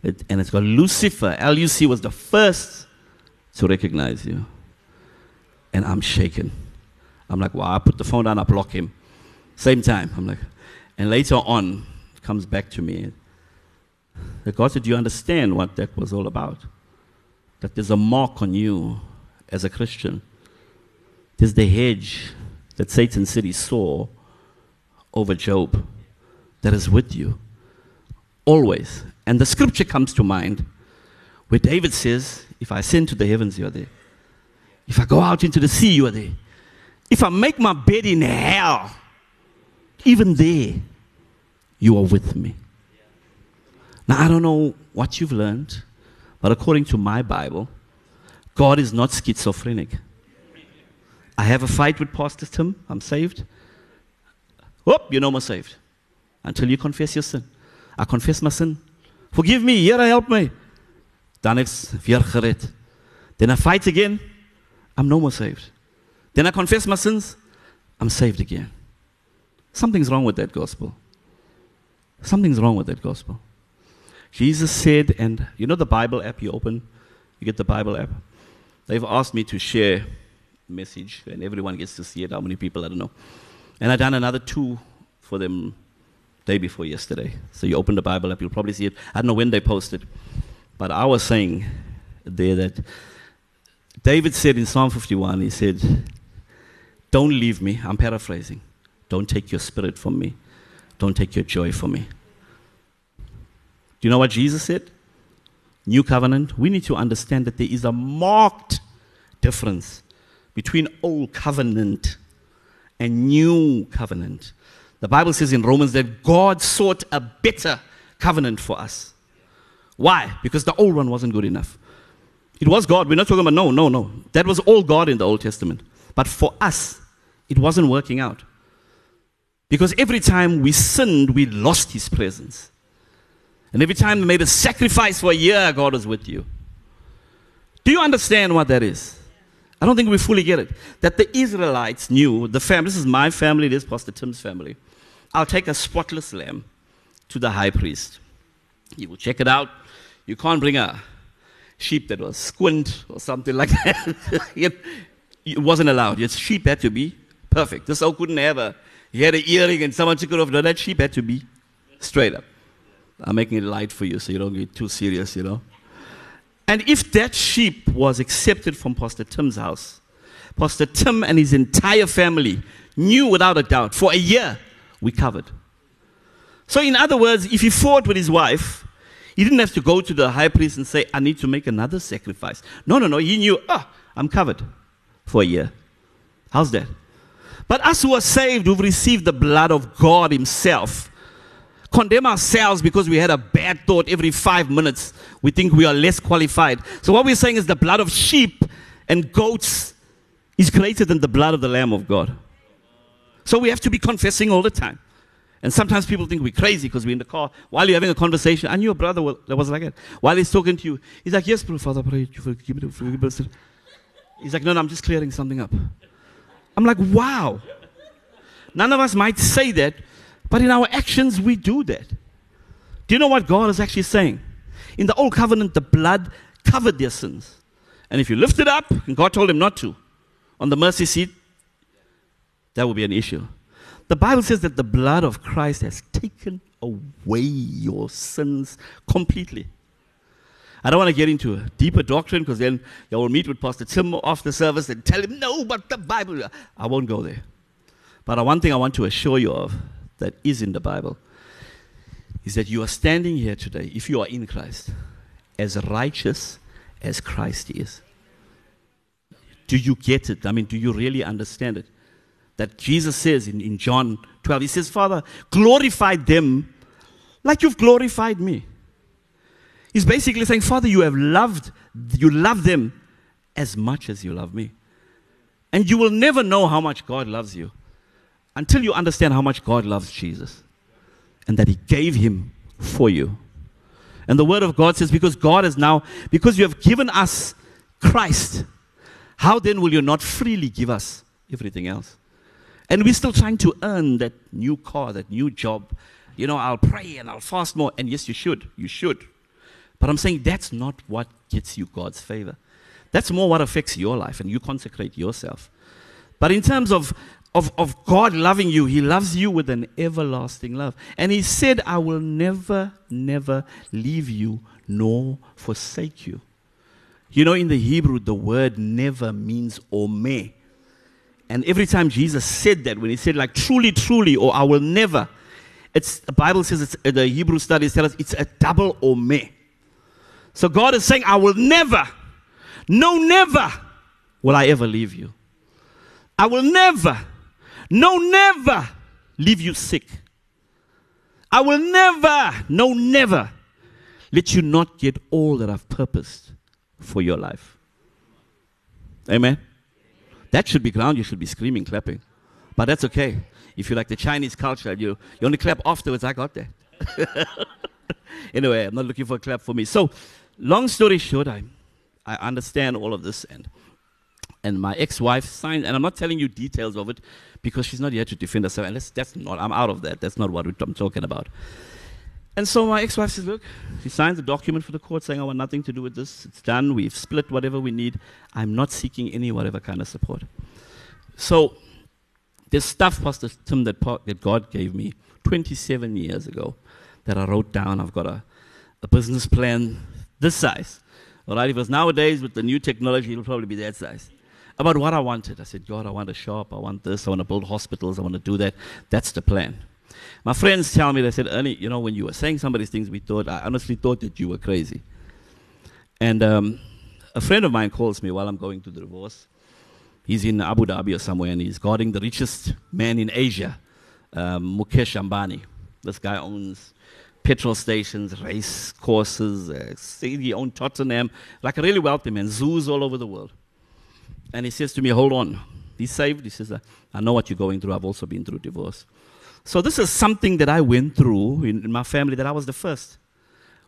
It, and it's called Lucifer. LUC was the first to recognize you. And I'm shaken. I'm like, wow, I put the phone down, I block him. Same time. I'm like, and later on, it comes back to me. That God said, Do you understand what that was all about? That there's a mark on you as a Christian. There's the hedge that Satan he saw over Job that is with you always. And the scripture comes to mind where David says, If I ascend to the heavens, you are there. If I go out into the sea, you are there. If I make my bed in hell, even there, you are with me. Now, I don't know what you've learned, but according to my Bible, God is not schizophrenic. I have a fight with Pastor Tim. I'm saved. Oh, you're no more saved until you confess your sin. I confess my sin. Forgive me, Here, I help me. Dan ek's weer gered. Then I fight again. I'm no more saved. Then I confess my sins. I'm saved again. Something's wrong with that gospel. Something's wrong with that gospel. Jesus said, and you know the Bible app you open, you get the Bible app. They've asked me to share message, and everyone gets to see it. How many people? I don't know. And I done another two for them day before yesterday. So you open the Bible app, you'll probably see it. I don't know when they posted, but I was saying there that David said in Psalm 51, he said, Don't leave me. I'm paraphrasing. Don't take your spirit from me. Don't take your joy from me. Do you know what Jesus said? New covenant. We need to understand that there is a marked difference between old covenant and new covenant. The Bible says in Romans that God sought a better covenant for us. Why? Because the old one wasn't good enough. It was God. We're not talking about no, no, no. That was all God in the Old Testament. But for us, it wasn't working out. Because every time we sinned, we lost His presence. And every time we made a sacrifice for a year, God was with you. Do you understand what that is? I don't think we fully get it. That the Israelites knew, the family, this is my family, this is Pastor Tim's family. I'll take a spotless lamb to the high priest. He will check it out. You can't bring a sheep that was squint or something like <laughs> that. it wasn't allowed. Your sheep had to be perfect. This old couldn't have a, he had an earring and someone took it off. No, that sheep had to be straight up. I'm making it light for you so you don't get too serious, you know. And if that sheep was accepted from Pastor Tim's house, Pastor Tim and his entire family knew without a doubt for a year we covered. So, in other words, if he fought with his wife, he didn't have to go to the high priest and say, I need to make another sacrifice. No, no, no. He knew, oh, I'm covered for a year. How's that? But us who are saved, who've received the blood of God Himself, condemn ourselves because we had a bad thought every five minutes. We think we are less qualified. So, what we're saying is the blood of sheep and goats is greater than the blood of the Lamb of God. So, we have to be confessing all the time. And sometimes people think we're crazy because we're in the car while you're having a conversation. I knew a brother that was like that. While he's talking to you, he's like, Yes, bro, Father, pray. He's like, No, no, I'm just clearing something up. I'm like, Wow. None of us might say that, but in our actions, we do that. Do you know what God is actually saying? In the old covenant, the blood covered their sins. And if you lift it up, and God told him not to, on the mercy seat, that would be an issue. The Bible says that the blood of Christ has taken away your sins completely. I don't want to get into a deeper doctrine because then you will meet with Pastor Tim after service and tell him, no, but the Bible. I won't go there. But one thing I want to assure you of that is in the Bible is that you are standing here today, if you are in Christ, as righteous as Christ is. Do you get it? I mean, do you really understand it? That Jesus says in, in John 12, He says, Father, glorify them like you've glorified me. He's basically saying, Father, you have loved, you love them as much as you love me. And you will never know how much God loves you until you understand how much God loves Jesus and that He gave Him for you. And the Word of God says, because God is now, because you have given us Christ, how then will you not freely give us everything else? And we're still trying to earn that new car, that new job. You know, I'll pray and I'll fast more. And yes, you should. You should. But I'm saying that's not what gets you God's favor. That's more what affects your life and you consecrate yourself. But in terms of, of, of God loving you, He loves you with an everlasting love. And He said, I will never, never leave you nor forsake you. You know, in the Hebrew, the word never means ome. And every time Jesus said that, when he said, like, truly, truly, or I will never, it's, the Bible says, it's, the Hebrew studies tell us it's a double ome. So God is saying, I will never, no, never will I ever leave you. I will never, no, never leave you sick. I will never, no, never let you not get all that I've purposed for your life. Amen. That should be ground. You should be screaming, clapping. But that's okay. If you like the Chinese culture, you, you only clap afterwards. I got that. <laughs> anyway, I'm not looking for a clap for me. So, long story short, I, I understand all of this. And, and my ex wife signed, and I'm not telling you details of it because she's not here to defend herself. And that's, that's not, I'm out of that. That's not what I'm talking about. And so my ex wife says, Look, she signs a document for the court saying, I want nothing to do with this. It's done. We've split whatever we need. I'm not seeking any whatever kind of support. So this stuff, Pastor Tim, that, that God gave me 27 years ago that I wrote down. I've got a, a business plan this size. All right, if it was nowadays with the new technology, it'll probably be that size. About what I wanted. I said, God, I want a shop. I want this. I want to build hospitals. I want to do that. That's the plan. My friends tell me, they said, Ernie, you know, when you were saying some of these things, we thought, I honestly thought that you were crazy. And um, a friend of mine calls me while I'm going to the divorce. He's in Abu Dhabi or somewhere, and he's guarding the richest man in Asia, um, Mukesh Ambani. This guy owns petrol stations, race courses, uh, he owns Tottenham, like a really wealthy man, zoos all over the world. And he says to me, Hold on. He's saved. He says, I know what you're going through. I've also been through divorce. So this is something that I went through in, in my family that I was the first.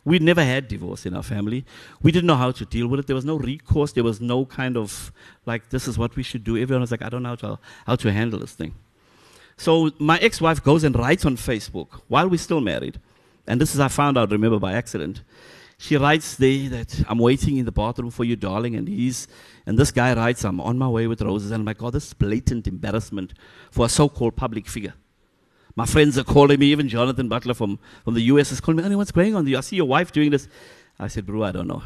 We never had divorce in our family. We didn't know how to deal with it. There was no recourse. There was no kind of like, this is what we should do. Everyone was like, I don't know how to, how to handle this thing. So my ex-wife goes and writes on Facebook while we're still married. And this is I found out, remember, by accident. She writes there that I'm waiting in the bathroom for you, darling. And he's, and this guy writes, I'm on my way with roses. And I'm like, God, this is blatant embarrassment for a so-called public figure. My friends are calling me, even Jonathan Butler from, from the US is calling me, what's going on? I see your wife doing this. I said, bro, I don't know.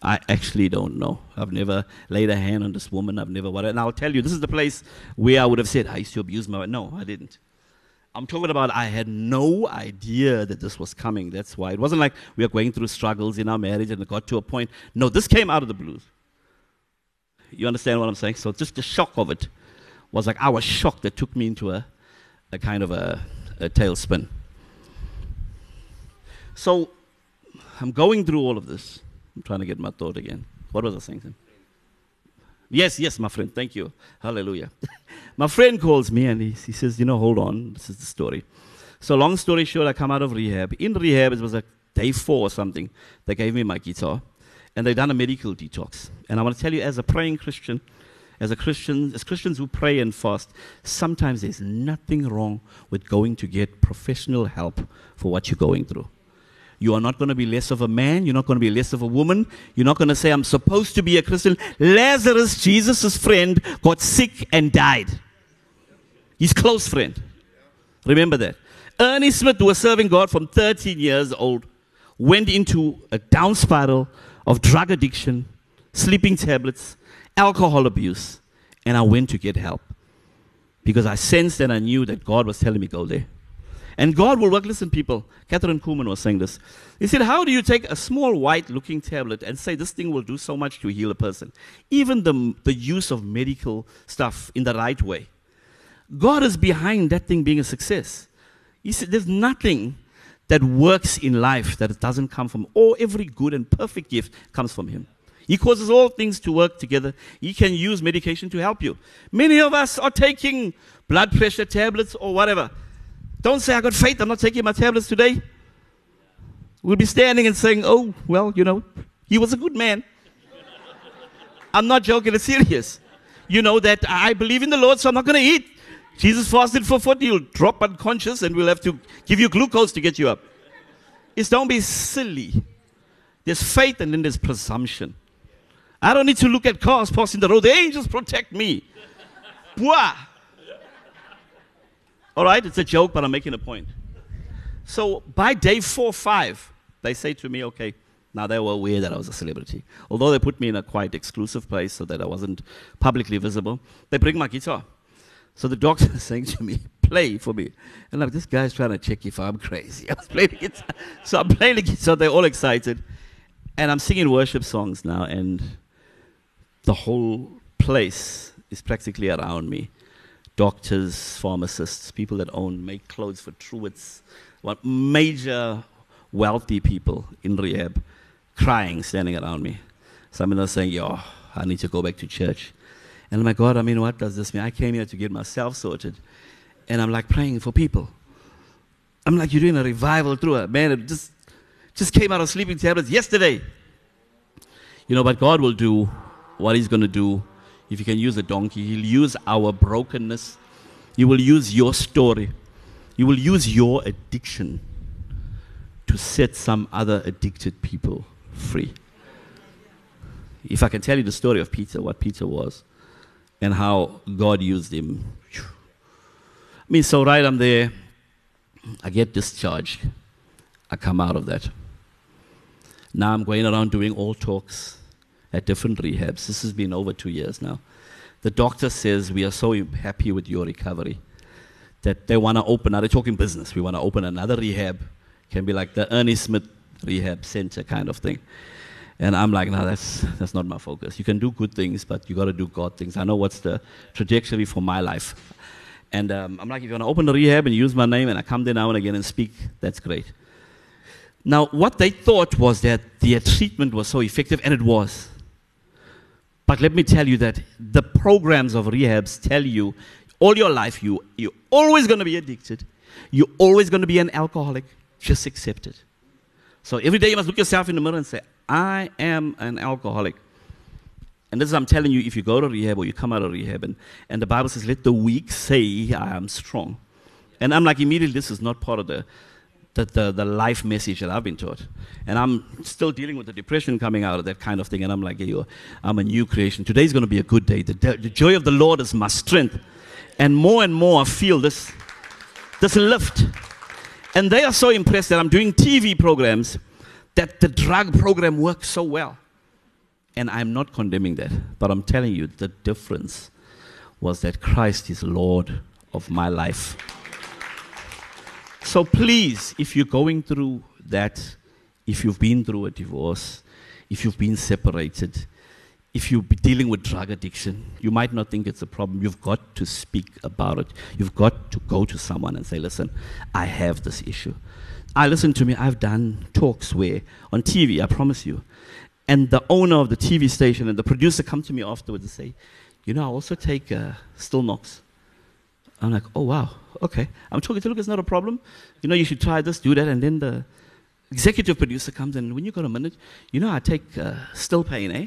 I actually don't know. I've never laid a hand on this woman. I've never. And I'll tell you, this is the place where I would have said, I used to abuse my wife. No, I didn't. I'm talking about I had no idea that this was coming. That's why. It wasn't like we were going through struggles in our marriage and it got to a point. No, this came out of the blues. You understand what I'm saying? So just the shock of it was like I was shocked that took me into a a kind of a, a tailspin. So I'm going through all of this. I'm trying to get my thought again. What was I saying? Yes, yes, my friend. Thank you. Hallelujah. <laughs> my friend calls me and he, he says, You know, hold on. This is the story. So, long story short, I come out of rehab. In rehab, it was like day four or something. They gave me my guitar and they done a medical detox. And I want to tell you, as a praying Christian, as a Christian, as Christians who pray and fast, sometimes there's nothing wrong with going to get professional help for what you're going through. You are not going to be less of a man. You're not going to be less of a woman. You're not going to say, I'm supposed to be a Christian. Lazarus, Jesus' friend, got sick and died. His close friend. Remember that. Ernie Smith who was serving God from 13 years old, went into a down spiral of drug addiction, sleeping tablets, alcohol abuse, and I went to get help because I sensed and I knew that God was telling me go there. And God will work. Listen, people, Kathryn Kuhlman was saying this. He said, How do you take a small white looking tablet and say this thing will do so much to heal a person? Even the, the use of medical stuff in the right way. God is behind that thing being a success. He said, There's nothing that works in life that doesn't come from, or every good and perfect gift comes from Him. He causes all things to work together. He can use medication to help you. Many of us are taking blood pressure tablets or whatever. Don't say, I got faith, I'm not taking my tablets today. We'll be standing and saying, Oh, well, you know, he was a good man. I'm not joking, it's serious. You know that I believe in the Lord, so I'm not going to eat. Jesus fasted for 40, you'll drop unconscious and we'll have to give you glucose to get you up. It's don't be silly. There's faith and then there's presumption. I don't need to look at cars passing the road. The angels protect me. Bwah. All right, it's a joke, but I'm making a point. So by day four, or five, they say to me, okay, now they were aware that I was a celebrity. Although they put me in a quite exclusive place so that I wasn't publicly visible, they bring my guitar. So the doctor <laughs> is saying to me, play for me. And like, this guy's trying to check if I'm crazy. <laughs> I was playing the guitar. So I'm playing the guitar, they're all excited. And I'm singing worship songs now, and the whole place is practically around me doctors, pharmacists, people that own, make clothes for Truworths, what major wealthy people in rehab crying, standing around me. Some of them are saying, yo, I need to go back to church. And I'm like, God, I mean, what does this mean? I came here to get myself sorted. And I'm like praying for people. I'm like, you're doing a revival through it. Man, it just, just came out of sleeping tablets yesterday. You know, but God will do what He's going to do if you can use a donkey, he'll use our brokenness. He will use your story. He will use your addiction to set some other addicted people free. If I can tell you the story of Peter, what Peter was, and how God used him. I mean, so right, I'm there. I get discharged. I come out of that. Now I'm going around doing all talks at different rehabs. This has been over two years now. The doctor says, We are so happy with your recovery that they want to open, now they're talking business, we want to open another rehab. Can be like the Ernie Smith Rehab Center kind of thing. And I'm like, no, that's, that's not my focus. You can do good things, but you got to do God things. I know what's the trajectory for my life. And um, I'm like, if you want to open a rehab and use my name and I come there now and again and speak, that's great. Now, what they thought was that their treatment was so effective, and it was. But let me tell you that the programs of rehabs tell you all your life you, you're always going to be addicted. You're always going to be an alcoholic. Just accept it. So every day you must look yourself in the mirror and say, I am an alcoholic. And this is I'm telling you, if you go to rehab or you come out of rehab, and, and the Bible says, let the weak say, I am strong. And I'm like, immediately, this is not part of the, the, the, the, life message that I've been taught. And I'm still dealing with the depression coming out of that kind of thing. And I'm like, hey, I'm a new creation. Today's going to be a good day. The, the joy of the Lord is my strength. And more and more I feel this, this lift. And they are so impressed that I'm doing TV programs that the drug program works so well. And I'm not condemning that, but I'm telling you the difference was that Christ is Lord of my life. So please, if you're going through that, if you've been through a divorce, if you've been separated, if you're dealing with drug addiction, you might not think it's a problem. You've got to speak about it. You've got to go to someone and say, listen, I have this issue. I listen to me, I've done talks where on TV, I promise you. And the owner of the TV station and the producer come to me afterwards and say, you know, I also take uh, Stilnox. I'm like, oh, wow, okay. I'm talking to look, it's not a problem. You know, you should try this, do that. And then the executive producer comes in, when you got a minute, you know, I take uh, Stilpane, eh?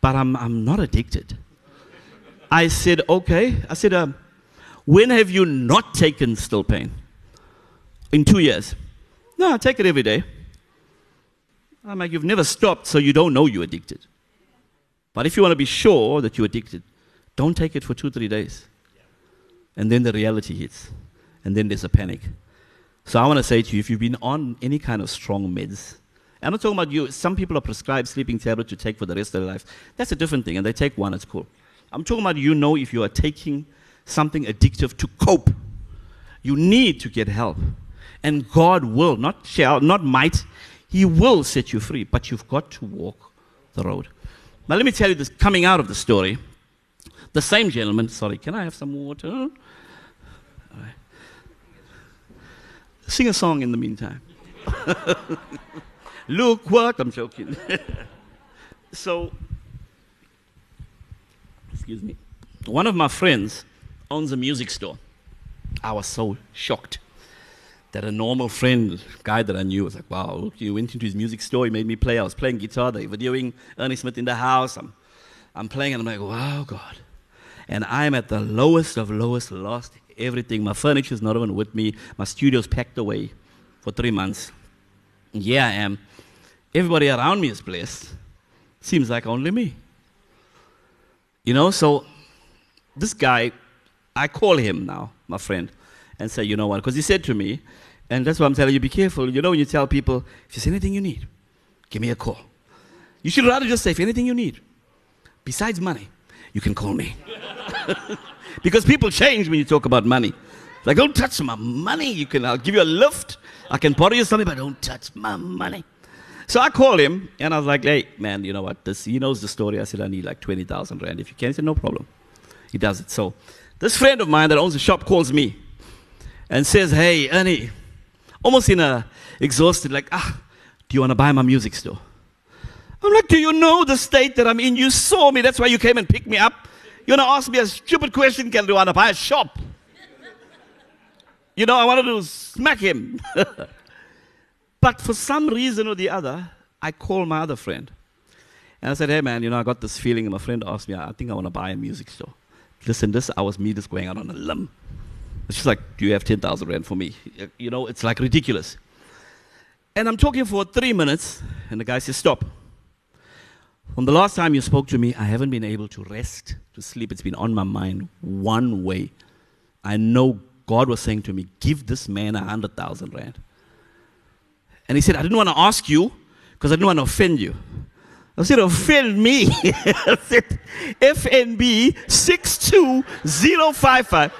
But I'm, I'm not addicted. I said, okay. I said, um, when have you not taken Stilpane? In two years. No, I take it every day. I'm like, you've never stopped, so you don't know you're addicted. But if you want to be sure that you're addicted, don't take it for two, three days. And then the reality hits. And then there's a panic. So I want to say to you if you've been on any kind of strong meds I'm not talking about you. Some people are prescribed sleeping tablets to take for the rest of their lives. That's a different thing, and they take one, it's cool. I'm talking about you know if you are taking something addictive to cope, you need to get help. And God will, not shall, not might, He will set you free, but you've got to walk the road. Now, let me tell you this coming out of the story. The same gentleman, sorry, can I have some water? Sing a song in the meantime. <laughs> Look what, I'm joking. <laughs> so, excuse me, one of my friends owns a music store. I was so shocked that a normal friend, guy that I knew, was like, wow, look, went into his music store, he made me play. I was playing guitar, they were doing Ernie Smith in the house. I'm, I'm playing, and I'm like, wow, God. And I'm at the lowest of lowest, lost everything. My furniture's not even with me. My studio's packed away for three months. And here I am. Everybody around me is blessed. Seems like only me. You know, so this guy, I call him now, my friend, and say, you know what? Because he said to me, and that's why I'm telling you, be careful. You know, when you tell people, if there's anything you need, give me a call. You should rather just say, if anything you need, besides money, you can call me. <laughs> because people change when you talk about money. Like, don't touch my money. You can, I'll give you a lift. I can borrow you something, but don't touch my money. So I called him and I was like, hey, man, you know what? This, he knows the story. I said, I need like 20,000 Rand. If you can, he said, no problem. He does it. So this friend of mine that owns the shop calls me and says, hey, Ernie, almost in a exhausted, like, ah, do you want to buy my music store? I'm like, do you know the state that I'm in? You saw me. That's why you came and picked me up. You want to ask me a stupid question? Can do I want to buy a shop? You know, I wanted to smack him. <laughs> but for some reason or the other, I called my other friend. And I said, hey man, you know, I got this feeling. And my friend asked me, I think I want to buy a music store. Listen, this, I was me just going out on a limb. Just like, do you have 10,000 Rand for me? You know, it's like ridiculous. And I'm talking for three minutes, and the guy says, stop. From the last time you spoke to me, I haven't been able to rest, to sleep. It's been on my mind one way. I know God was saying to me, Give this man a hundred thousand rand. And he said, I didn't want to ask you because I didn't want to offend you. I said, offend me. <laughs> I said, FNB 62055.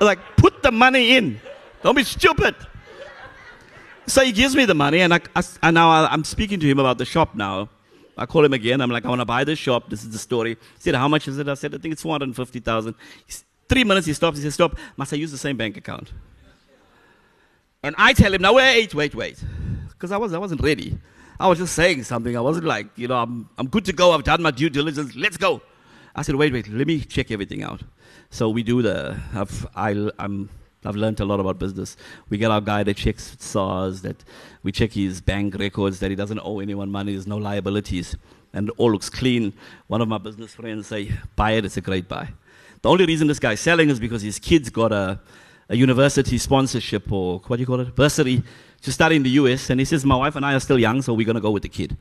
Like, put the money in. Don't be stupid. So he gives me the money, and, I, I, and now I'm speaking to him about the shop now. I call him again. I'm like, I want to buy this shop. This is the story. He said, How much is it? I said, I think it's 450,000. Three minutes he stops. He says, Stop. Must I use the same bank account? And I tell him, Now wait, wait, wait. Because I, was, I wasn't ready. I was just saying something. I wasn't like, you know, I'm, I'm good to go. I've done my due diligence. Let's go. I said, Wait, wait. Let me check everything out. So we do the, I've, I, I'm, I've learned a lot about business. We get our guy that checks SARS, that we check his bank records, that he doesn't owe anyone money, there's no liabilities, and all looks clean. One of my business friends say, buy it, it's a great buy. The only reason this guy's selling is because his kids got a, a university sponsorship or what do you call it, bursary to study in the US. And he says, My wife and I are still young, so we're going to go with the kid.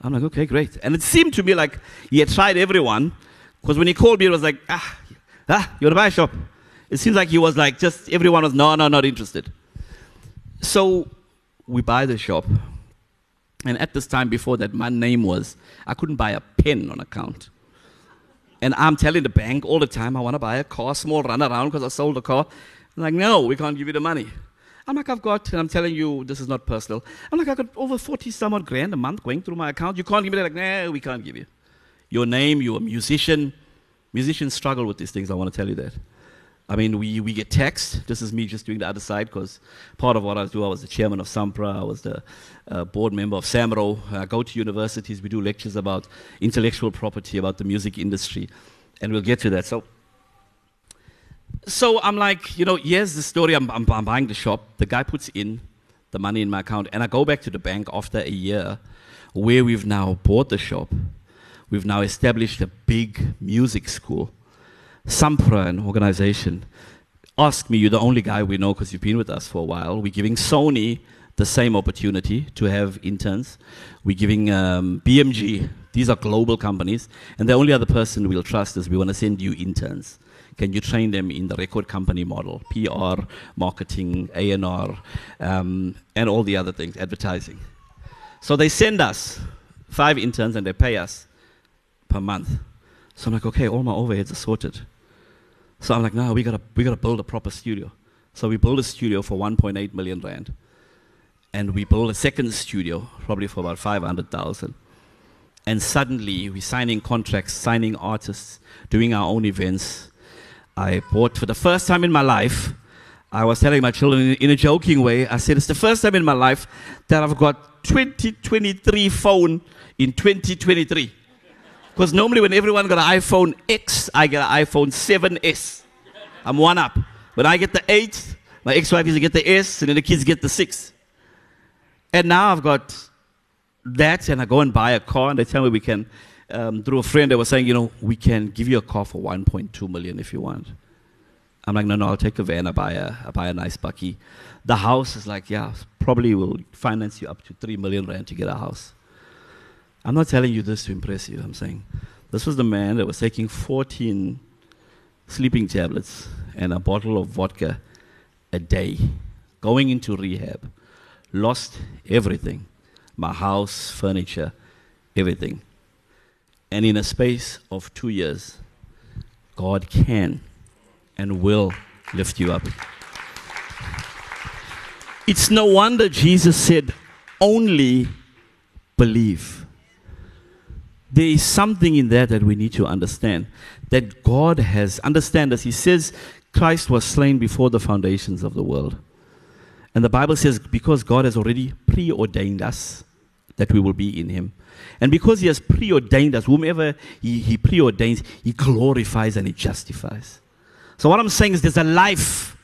I'm like, Okay, great. And it seemed to me like he had tried everyone because when he called me, it was like, Ah, ah, you want to buy a shop? It seems like he was like, just everyone was, No, no, not interested. So we buy the shop. And at this time before that, my name was, I couldn't buy a pen on account. And I'm telling the bank all the time, I want to buy a car, small run around because I sold the car. I'm like, no, we can't give you the money. I'm like, I've got, and I'm telling you, this is not personal. I'm like, I've got over 40 some odd grand a month going through my account. You can't give me that. Like, nah, we can't give you. Your name, you're a musician. Musicians struggle with these things, I want to tell you that. I mean, we, we get text. This is me just doing the other side because part of what I do, I was the chairman of SAMPRA, I was the uh, board member of SAMRO. I go to universities, we do lectures about intellectual property, about the music industry, and we'll get to that. So, so I'm like, you know, here's the story. I'm, I'm, I'm buying the shop. The guy puts in the money in my account, and I go back to the bank after a year where we've now bought the shop. We've now established a big music school Sampra, an organization, asked me, You're the only guy we know because you've been with us for a while. We're giving Sony the same opportunity to have interns. We're giving um, BMG, these are global companies, and the only other person we'll trust is we want to send you interns. Can you train them in the record company model, PR, marketing, A&R, um, and all the other things, advertising? So they send us five interns and they pay us per month. So I'm like, okay, all my overheads are sorted. So I'm like, no, we gotta, we gotta build a proper studio. So we built a studio for 1.8 million rand. And we built a second studio, probably for about 500,000. And suddenly we're signing contracts, signing artists, doing our own events. I bought, for the first time in my life, I was telling my children in a joking way, I said, it's the first time in my life that I've got 2023 phone in 2023. Because normally when everyone got an iPhone X, I get an iPhone 7S. I'm one up. When I get the 8, my ex-wife used to get the S, and then the kids get the 6. And now I've got that, and I go and buy a car, and they tell me we can, um, through a friend, they were saying, you know, we can give you a car for 1.2 million if you want. I'm like, no, no, I'll take a van. I buy a, I buy a nice bakkie. The house is like, yeah, probably will finance you up to three million rand to get a house. I'm not telling you this to impress you. I'm saying this was the man that was taking 14 sleeping tablets and a bottle of vodka a day, going into rehab, lost everything, my house, furniture, everything. And in a space of two years, God can and will lift you up. It's no wonder Jesus said, only believe. There is something in there that we need to understand. That God has, understand as He says, Christ was slain before the foundations of the world. And the Bible says, because God has already preordained us, that we will be in Him. And because He has preordained us, whomever He, he preordains, He glorifies and He justifies. So, what I'm saying is, there's a life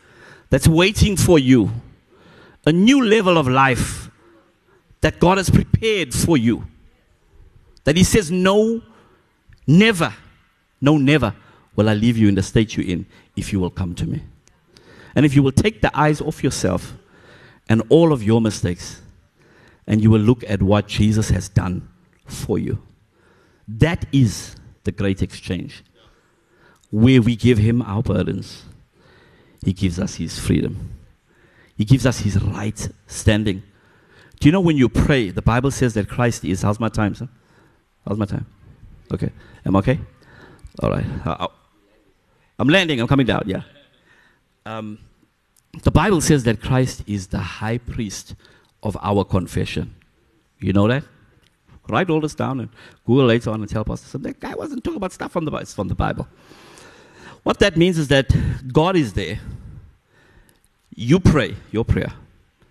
that's waiting for you, a new level of life that God has prepared for you. That He says, No, never, no, never will I leave you in the state you're in if you will come to me. And if you will take the eyes off yourself and all of your mistakes, and you will look at what Jesus has done for you. That is the great exchange where we give him our burdens, he gives us his freedom. He gives us his right standing. Do you know when you pray, the Bible says that Christ is, how's my time, sir? How's my time? Okay. Am I okay? All right. Uh, I'm landing, I'm coming down, yeah. Um, the Bible says that Christ is the high priest of our confession. You know that? Write all this down and Google later on and tell Pastor, that guy wasn't talking about stuff from the, from the Bible. What that means is that God is there. You pray your prayer.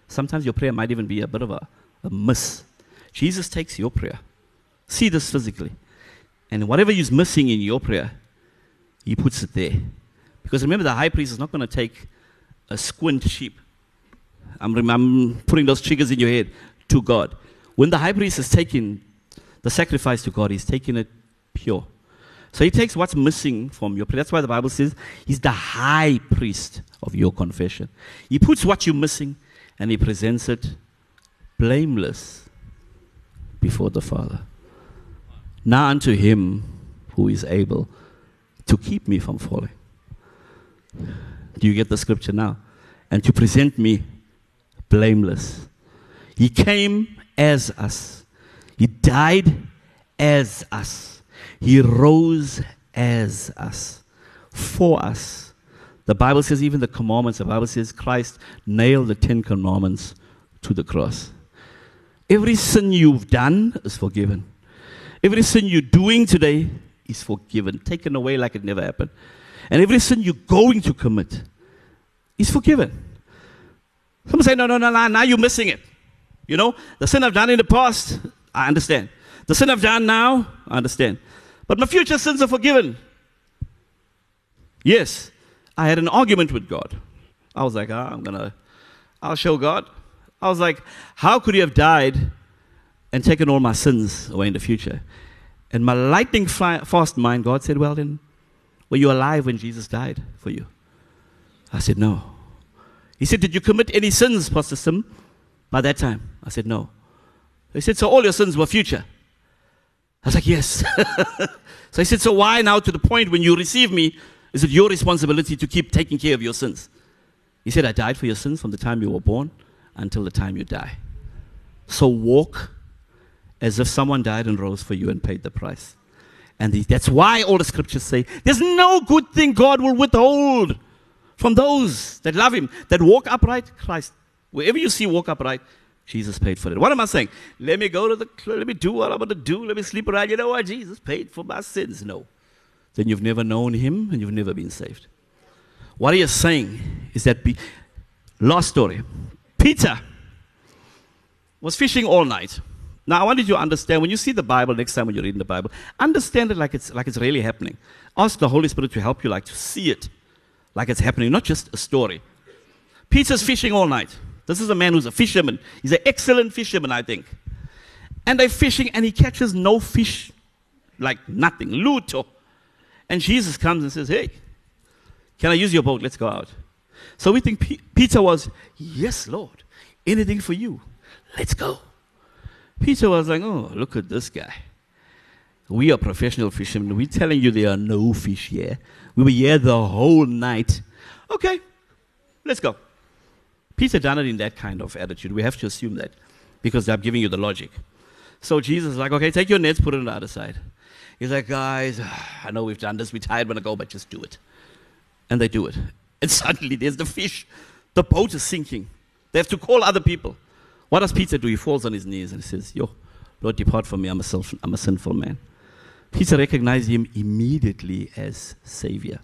Sometimes your prayer might even be a bit of a, a miss. Jesus takes your prayer. See this physically. And whatever is missing in your prayer, he puts it there. Because remember, the high priest is not going to take a squint sheep. I'm, I'm putting those triggers in your head to God. When the high priest is taking the sacrifice to God, he's taking it pure. So he takes what's missing from your prayer. That's why the Bible says he's the high priest of your confession. He puts what you're missing and he presents it blameless before the Father. Now unto him who is able to keep me from falling. Do you get the scripture now? And to present me blameless. He came as us. He died as us. He rose as us, for us. The Bible says, even the commandments, the Bible says Christ nailed the Ten Commandments to the cross. Every sin you've done is forgiven. Every sin you're doing today is forgiven, taken away like it never happened. And every sin you're going to commit is forgiven. Some say, no, no, no, no, now you're missing it. You know, the sin I've done in the past, I understand. The sin I've done now, I understand. But my future sins are forgiven. Yes, I had an argument with God. I was like, ah, I'm gonna, I'll show God. I was like, how could He have died and taken all my sins away in the future? And my lightning fast mind, God said, well then, were you alive when Jesus died for you? I said, no. He said, did you commit any sins, Pastor Sim, by that time? I said, no. He said, so all your sins were future. I was like, Yes. <laughs> so he said, So why now to the point when you receive me, is it your responsibility to keep taking care of your sins? He said, I died for your sins from the time you were born until the time you die. So walk as if someone died and rose for you and paid the price. And that's why all the scriptures say there's no good thing God will withhold from those that love Him, that walk upright. Christ, wherever you see walk upright, Jesus paid for it. What am I saying? Let me go to the, let me do what I'm going to do. Let me sleep around. You know what? Jesus paid for my sins. No. Then you've never known Him and you've never been saved. What he is saying is that, be, last story. Peter was fishing all night. Now, I want you to understand when you see the Bible next time when you're reading the Bible, understand it like it's, like it's really happening. Ask the Holy Spirit to help you, like to see it like it's happening, not just a story. Peter's fishing all night. This is a man who's a fisherman. He's an excellent fisherman, I think. And they're fishing, and he catches no fish, like nothing, luto. And Jesus comes and says, Hey, can I use your boat? Let's go out. So we think P- Peter was, Yes, Lord, anything for you. Let's go. Peter was like, Oh, look at this guy. We are professional fishermen. We're telling you there are no fish here. We were here the whole night. Okay, let's go. Peter done it in that kind of attitude. We have to assume that because I'm giving you the logic. So Jesus is like, okay, take your nets, put it on the other side. He's like, guys, I know we've done this. We're tired, want to go, but just do it. And they do it. And <laughs> suddenly there's the fish. The boat is sinking. They have to call other people. What does Peter do? He falls on his knees and says, Yo, Lord, depart from me. I'm a, self, I'm a sinful man. Peter recognized him immediately as Savior.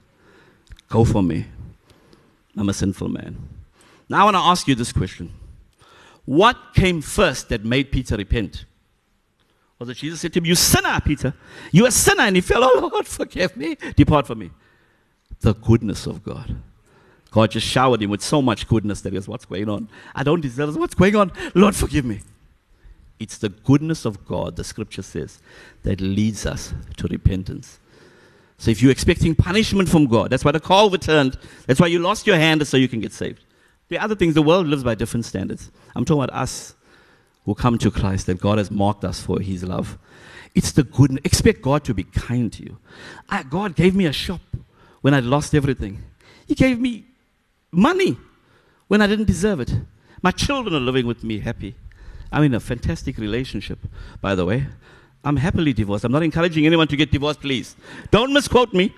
Go for me. I'm a sinful man. Now I want to ask you this question What came first that made Peter repent? Was it Jesus said to him, You sinner, Peter? You a sinner. And he fell, Oh Lord, forgive me. Depart from me. The goodness of God. God just showered him with so much goodness that he goes, What's going on? I don't deserve this. What's going on? Lord, forgive me. It's the goodness of God, the scripture says, that leads us to repentance. So if you're expecting punishment from God, that's why the car overturned, that's why you lost your hand so you can get saved. The other things, the world lives by different standards. I'm talking about us who come to Christ, that God has marked us for His love. It's the good. Expect God to be kind to you. I, God gave me a shop when I lost everything. He gave me money when I didn't deserve it. My children are living with me happy. I'm in a fantastic relationship, by the way. I'm happily divorced. I'm not encouraging anyone to get divorced, please. Don't misquote me.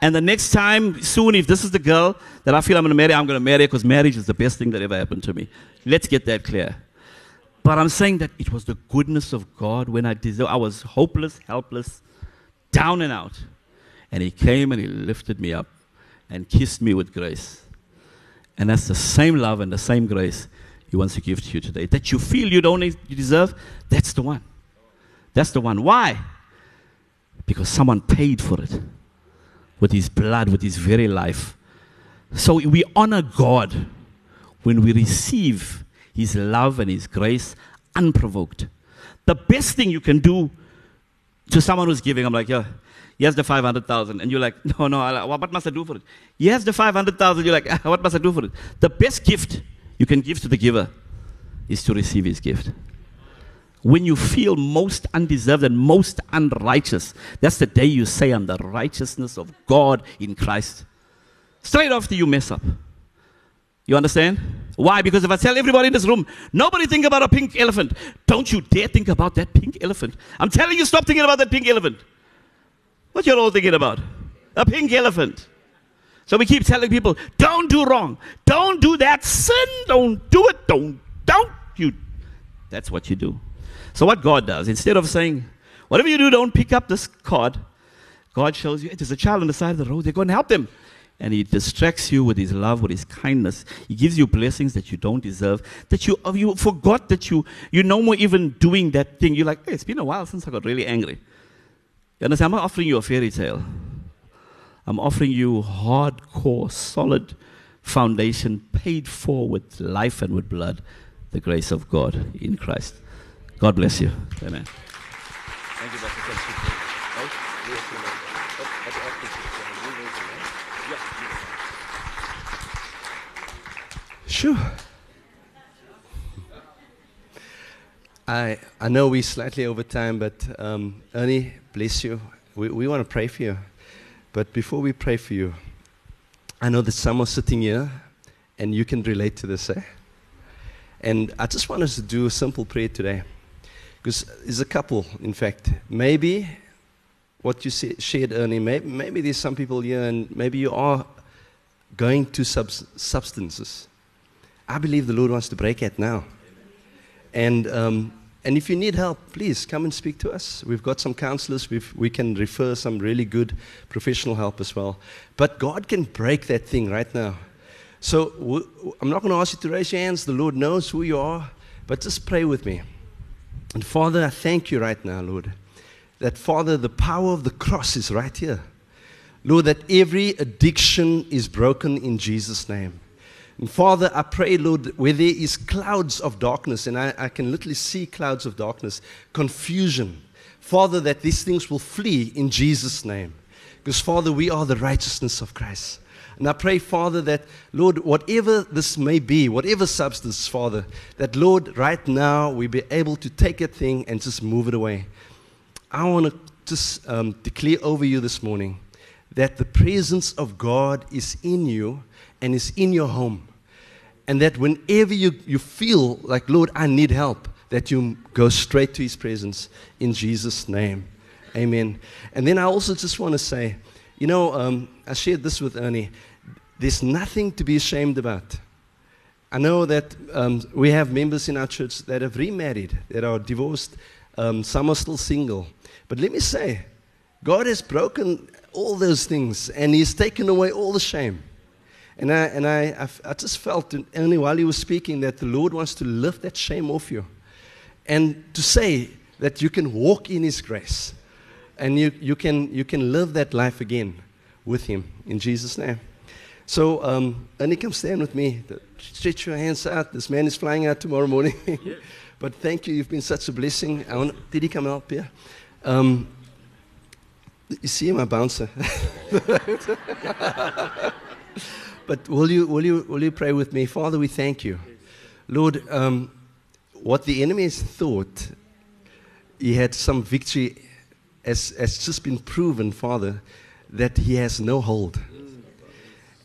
And the next time, soon, if this is the girl that I feel I'm going to marry, I'm going to marry because marriage is the best thing that ever happened to me. Let's get that clear. But I'm saying that it was the goodness of God when I deserved, I was hopeless, helpless, down and out. And He came and He lifted me up and kissed me with grace. And that's the same love and the same grace He wants to give to you today. That you feel you don't deserve, that's the one. That's the one. Why? Because someone paid for it with his blood, with his very life. So we honor God when we receive his love and his grace unprovoked. The best thing you can do to someone who's giving, I'm like, yeah, here's the 500,000. And you're like, no, no, what must I do for it? Here's the 500,000. You're like, <laughs> what must I do for it? The best gift you can give to the giver is to receive his gift when you feel most undeserved and most unrighteous, that's the day you say, I'm the righteousness of God in Christ. Straight after you mess up. You understand? Why? Because if I tell everybody in this room, nobody think about a pink elephant, don't you dare think about that pink elephant. I'm telling you, stop thinking about that pink elephant. What you're all thinking about? A pink elephant. So we keep telling people, don't do wrong. Don't do that sin. Don't do it. Don't, don't you. That's what you do. So, what God does, instead of saying, whatever you do, don't pick up this card, God shows you, there's a child on the side of the road, they're going to help them. And He distracts you with His love, with His kindness. He gives you blessings that you don't deserve, that you, you forgot that you, you're no more even doing that thing. You're like, hey, it's been a while since I got really angry. You understand? I'm not offering you a fairy tale. I'm offering you hardcore, solid foundation paid for with life and with blood, the grace of God in Christ. God bless you. Amen. Thank you,
Sure. I, I know we're slightly over time, but um, Ernie, bless you. We, we want to pray for you. But before we pray for you, I know that some are sitting here and you can relate to this, eh? And I just want us to do a simple prayer today. Because there's a couple, in fact. Maybe what you shared, Ernie, maybe, maybe there's some people here and maybe you are going to subs- substances. I believe the Lord wants to break it now. And, um, and if you need help, please come and speak to us. We've got some counselors. We've, we can refer some really good professional help as well. But God can break that thing right now. So w- I'm not going to ask you to raise your hands. The Lord knows who you are. But just pray with me. And Father, I thank you right now, Lord, that Father, the power of the cross is right here. Lord, that every addiction is broken in Jesus' name. And Father, I pray, Lord, where there is clouds of darkness, and I, I can literally see clouds of darkness, confusion, Father, that these things will flee in Jesus' name. Because, Father, we are the righteousness of Christ. And I pray, Father, that, Lord, whatever this may be, whatever substance, Father, that, Lord, right now we be able to take a thing and just move it away. I want to just um, declare over you this morning that the presence of God is in you and is in your home. And that whenever you, you feel like, Lord, I need help, that you go straight to His presence in Jesus' name. Amen. And then I also just want to say, you know, um, I shared this with Ernie. There's nothing to be ashamed about. I know that um, we have members in our church that have remarried, that are divorced, um, some are still single. But let me say, God has broken all those things and He's taken away all the shame. And I, and I, I, I just felt, only while He was speaking, that the Lord wants to lift that shame off you and to say that you can walk in His grace and you, you, can, you can live that life again with Him in Jesus' name. So, um, Annie, come stand with me. Stretch your hands out. This man is flying out tomorrow morning. <laughs> but thank you. You've been such a blessing. I want, did he come up here? Um, you see him, a bouncer. <laughs> <laughs> but will you, will, you, will you pray with me? Father, we thank you. Lord, um, what the enemy has thought he had some victory has, has just been proven, Father, that he has no hold.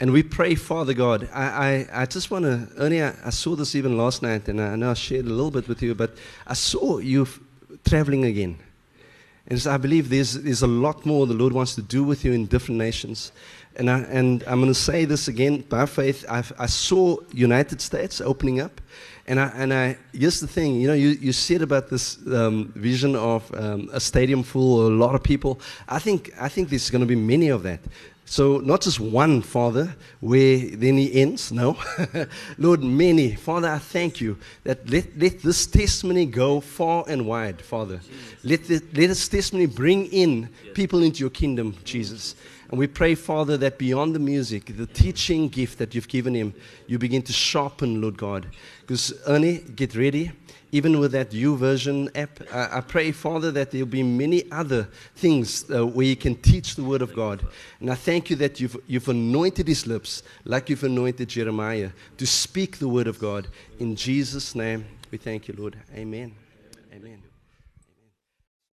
And we pray, Father God. I, I, I just want to, only I, I, saw this even last night, and I know I shared a little bit with you, but I saw you traveling again. And so I believe there's, there's a lot more the Lord wants to do with you in different nations. And, I, and I'm going to say this again by faith. I've, I saw United States opening up. And I, and I, here's the thing, you know, you, you said about this um, vision of um, a stadium full, a lot of people. I think, I think there's going to be many of that. So, not just one, Father, where then he ends. No. <laughs> Lord, many. Father, I thank you that let, let this testimony go far and wide, Father. Let, the, let this testimony bring in people into your kingdom, Jesus. And we pray, Father, that beyond the music, the teaching gift that you've given him, you begin to sharpen, Lord God. Because, Ernie, get ready even with that YouVersion app, I, I, pray, Father, that there'll be many other things uh, where you can teach the Word of God. And I thank you that you've, you've anointed his lips like you've anointed Jeremiah to speak the Word of God. In Jesus' name, we thank you, Lord. Amen. Amen.